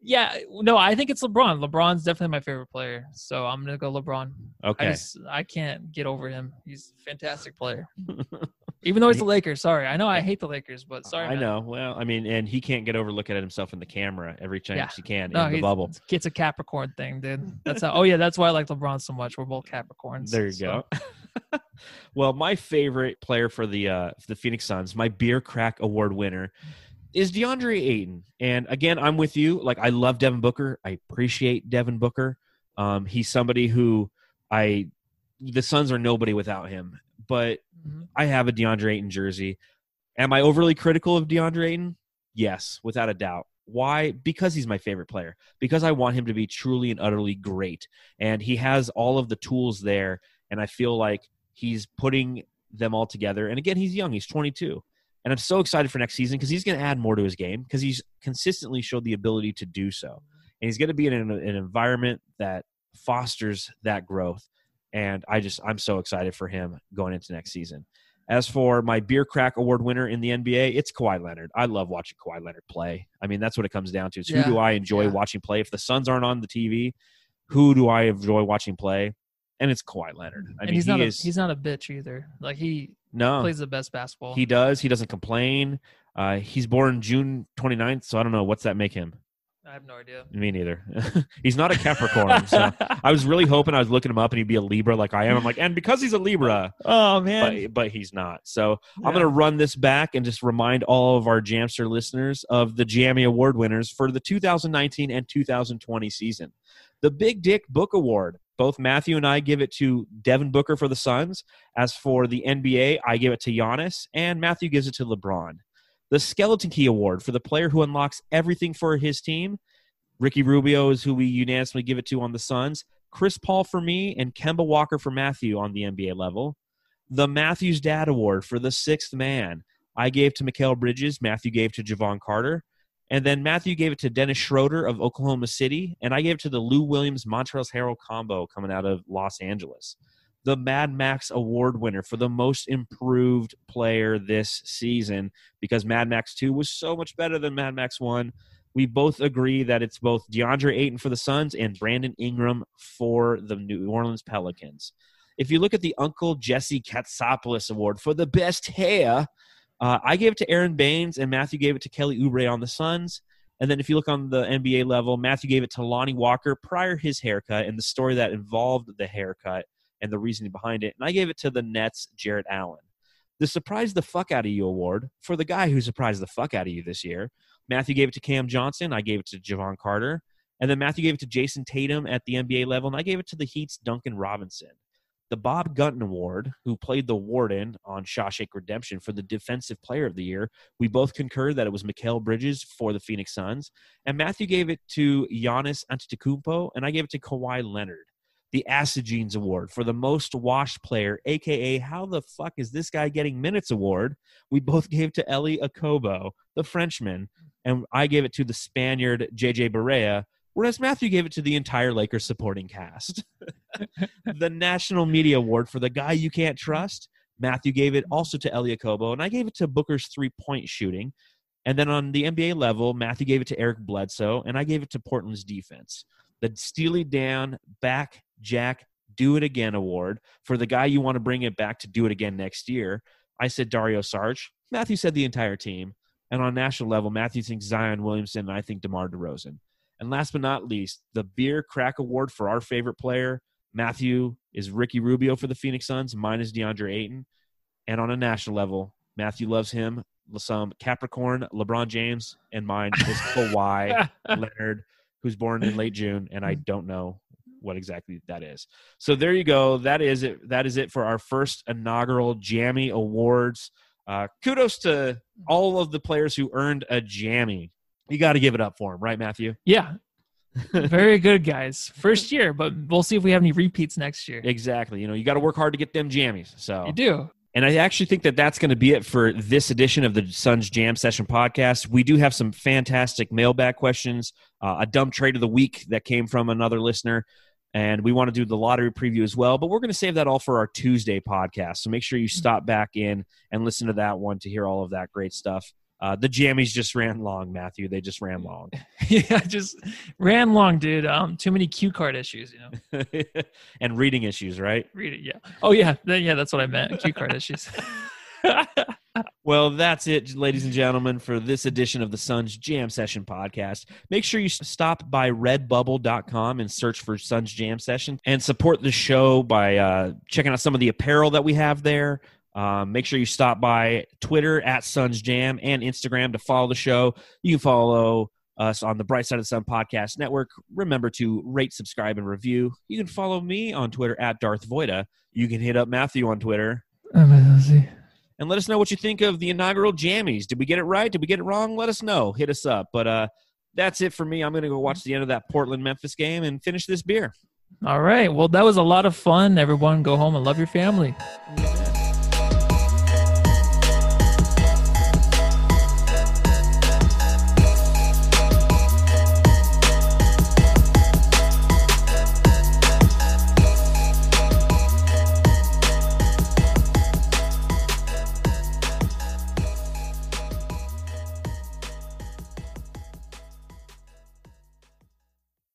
Yeah, no, I think it's LeBron. LeBron's definitely my favorite player, so I'm gonna go LeBron. I Okay. just I can't get over him. He's a fantastic player. Even though he's the Lakers, sorry. I know I hate the Lakers, but sorry. I man. know. Well, I mean, and he can't get over looking at himself in the camera every chance Yeah. he can No, in the bubble. it's a Capricorn thing, dude. That's how. Oh yeah, that's why I like LeBron so much. We're both Capricorns. There you so- go. well, my favorite player for the uh, for the Phoenix Suns, my Beer Crack Award winner, is DeAndre Ayton. And again, I'm with you. Like I love Devin Booker. I appreciate Devin Booker. Um, he's somebody who I the Suns are nobody without him. But Mhm. I have a DeAndre Ayton jersey. Am I overly critical of DeAndre Ayton? Yes, without a doubt. Why? Because he's my favorite player. Because I want him to be truly and utterly great. And he has all of the tools there. And I feel like he's putting them all together. And again, he's young, he's 22. And I'm so excited for next season because he's going to add more to his game because he's consistently showed the ability to do so. And he's going to be in an, an environment that fosters that growth. And I just, I'm so excited for him going into next season. As for my Beer Crack Award winner in the NBA, it's Kawhi Leonard. I love watching Kawhi Leonard play. I mean, that's what it comes down to. Is Yeah, who do I enjoy yeah. watching play? If the Suns aren't on the TV, who do I enjoy watching play? And it's Kawhi Leonard. I and mean, he's he not is a he's not a bitch either. Like he no, plays the best basketball. he does. He doesn't complain. Uh, he's born June 29th, so I don't know what's that make him. I have no idea. Me neither. he's not a Capricorn, so I was really hoping I was looking him up and he'd be a Libra like I am. I'm like, and because he's a Libra, oh man. but but he's not. So I'm going to run this back and just remind all of our Jamster listeners of the JAMMY Award winners for the 2019 and 2020 season. The Big Dick Book Award. Both Matthew and I give it to Devin Booker for the Suns. As for the NBA, I give it to Giannis, and Matthew gives it to LeBron. The Skeleton Key Award for the player who unlocks everything for his team. Ricky Rubio is who we unanimously give it to on the Suns. Chris Paul for me, and Kemba Walker for Matthew on the NBA level the Matthews Dad Award for the sixth man. I gave to Mikal Bridges, Matthew gave to Jevon Carter, and then Matthew gave it to Dennis Schroeder of Oklahoma City, and I gave it to the Lou Williams Montrezl Harrell combo coming out of Los Angeles. The Mad Max Award winner for the most improved player this season because Mad Max 2 was so much better than Mad Max 1. We both agree that it's both DeAndre Ayton for the Suns and Brandon Ingram for the New Orleans Pelicans. If you look at the Uncle Jesse Katsopolis Award for the best hair, uh, I gave it to Aron Baynes and Matthew gave it to Kelly Oubre on the Suns. And then if you look on the NBA level, Matthew gave it to Lonnie Walker prior his haircut and the story that involved the haircut and the reasoning behind it. And I gave it to the Nets, Jarrett Allen. The Surprise the Fuck Out of You award for the guy who surprised the fuck out of you this year. Matthew gave it to Cam Johnson. I gave it to Jevon Carter. And then Matthew gave it to Jayson Tatum at the NBA level. And I gave it to the Heat's Duncan Robinson. The Bob Gunton Award, who played the warden on Shawshank Redemption for the Defensive Player of the Year, we both concurred that it was Mikal Bridges for the Phoenix Suns. And Matthew gave it to Giannis Antetokounmpo, and I gave it to Kawhi Leonard the Acid Jeans Award for the most washed player, aka how the fuck is this guy getting minutes award? We both gave to Elie Okobo, the Frenchman, and I gave it to the Spaniard JJ Barea, whereas Matthew gave it to the entire Lakers supporting cast. the National Media Award for the guy you can't trust. Matthew gave it also to Elie Okobo, and I gave it to Booker's three point shooting. And then on the NBA level, Matthew gave it to Eric Bledsoe, and I gave it to Portland's defense. The Steely Dan back Jack Do It Again award for the guy you want to bring it back to do it again next year. I said Dario Saric. Matthew said the entire team. And on national level, Matthew thinks Zion Williamson, and I think DeMar DeRozan. And last but not least, the Beer Crack Award for our favorite player. Matthew is Ricky Rubio for the Phoenix Suns, mine is DeAndre Ayton. And on a national level, Matthew loves him, some Capricorn, LeBron James, and mine is Kawhi Leonard, who's born in late June, and I don't know what exactly that is. So there you go. That is it. That is it for our first inaugural JAMMY Awards. Uh, kudos to all of the players who earned a JAMMY. You got to give it up for them, right, Matthew? Yeah. Very good, guys. First year, but we'll see if we have any repeats next year. Exactly. You know, you got to work hard to get them JAMMYs. So You do. And I actually think that that's going to be it for this edition of the Suns Jam Session podcast. We do have some fantastic mailbag questions, uh, a dumb trade of the week that came from another listener, and we want to do the lottery preview as well. But we're going to save that all for our Tuesday podcast. So make sure you stop back in and listen to that one to hear all of that great stuff. Uh, the JAMMYs just ran long, Matthew. They just ran long. yeah, just ran long, dude. Um, too many cue card issues, you know. and reading issues, right? Read it, yeah. Oh yeah, yeah, that's what I meant. Cue card issues. Well, that's it, ladies and gentlemen, for this edition of the Suns Jam Session podcast. Make sure you stop by redbubble.com and search for Suns Jam Session and support the show by uh, checking out some of the apparel that we have there. Um, make sure you stop by Twitter at Suns Jam and Instagram to follow the show. You can follow us on the Bright Side of the Sun Podcast Network. Remember to rate, subscribe, and review. You can follow me on Twitter at Darth Voida. You can hit up Matthew on Twitter and let us know what you think of the inaugural JAMMYs. Did we get it right? Did we get it wrong? Let us know. Hit us up. But uh, that's it for me. I'm going to go watch the end of that Portland Memphis game and finish this beer. All right. Well, that was a lot of fun. Everyone, go home and love your family.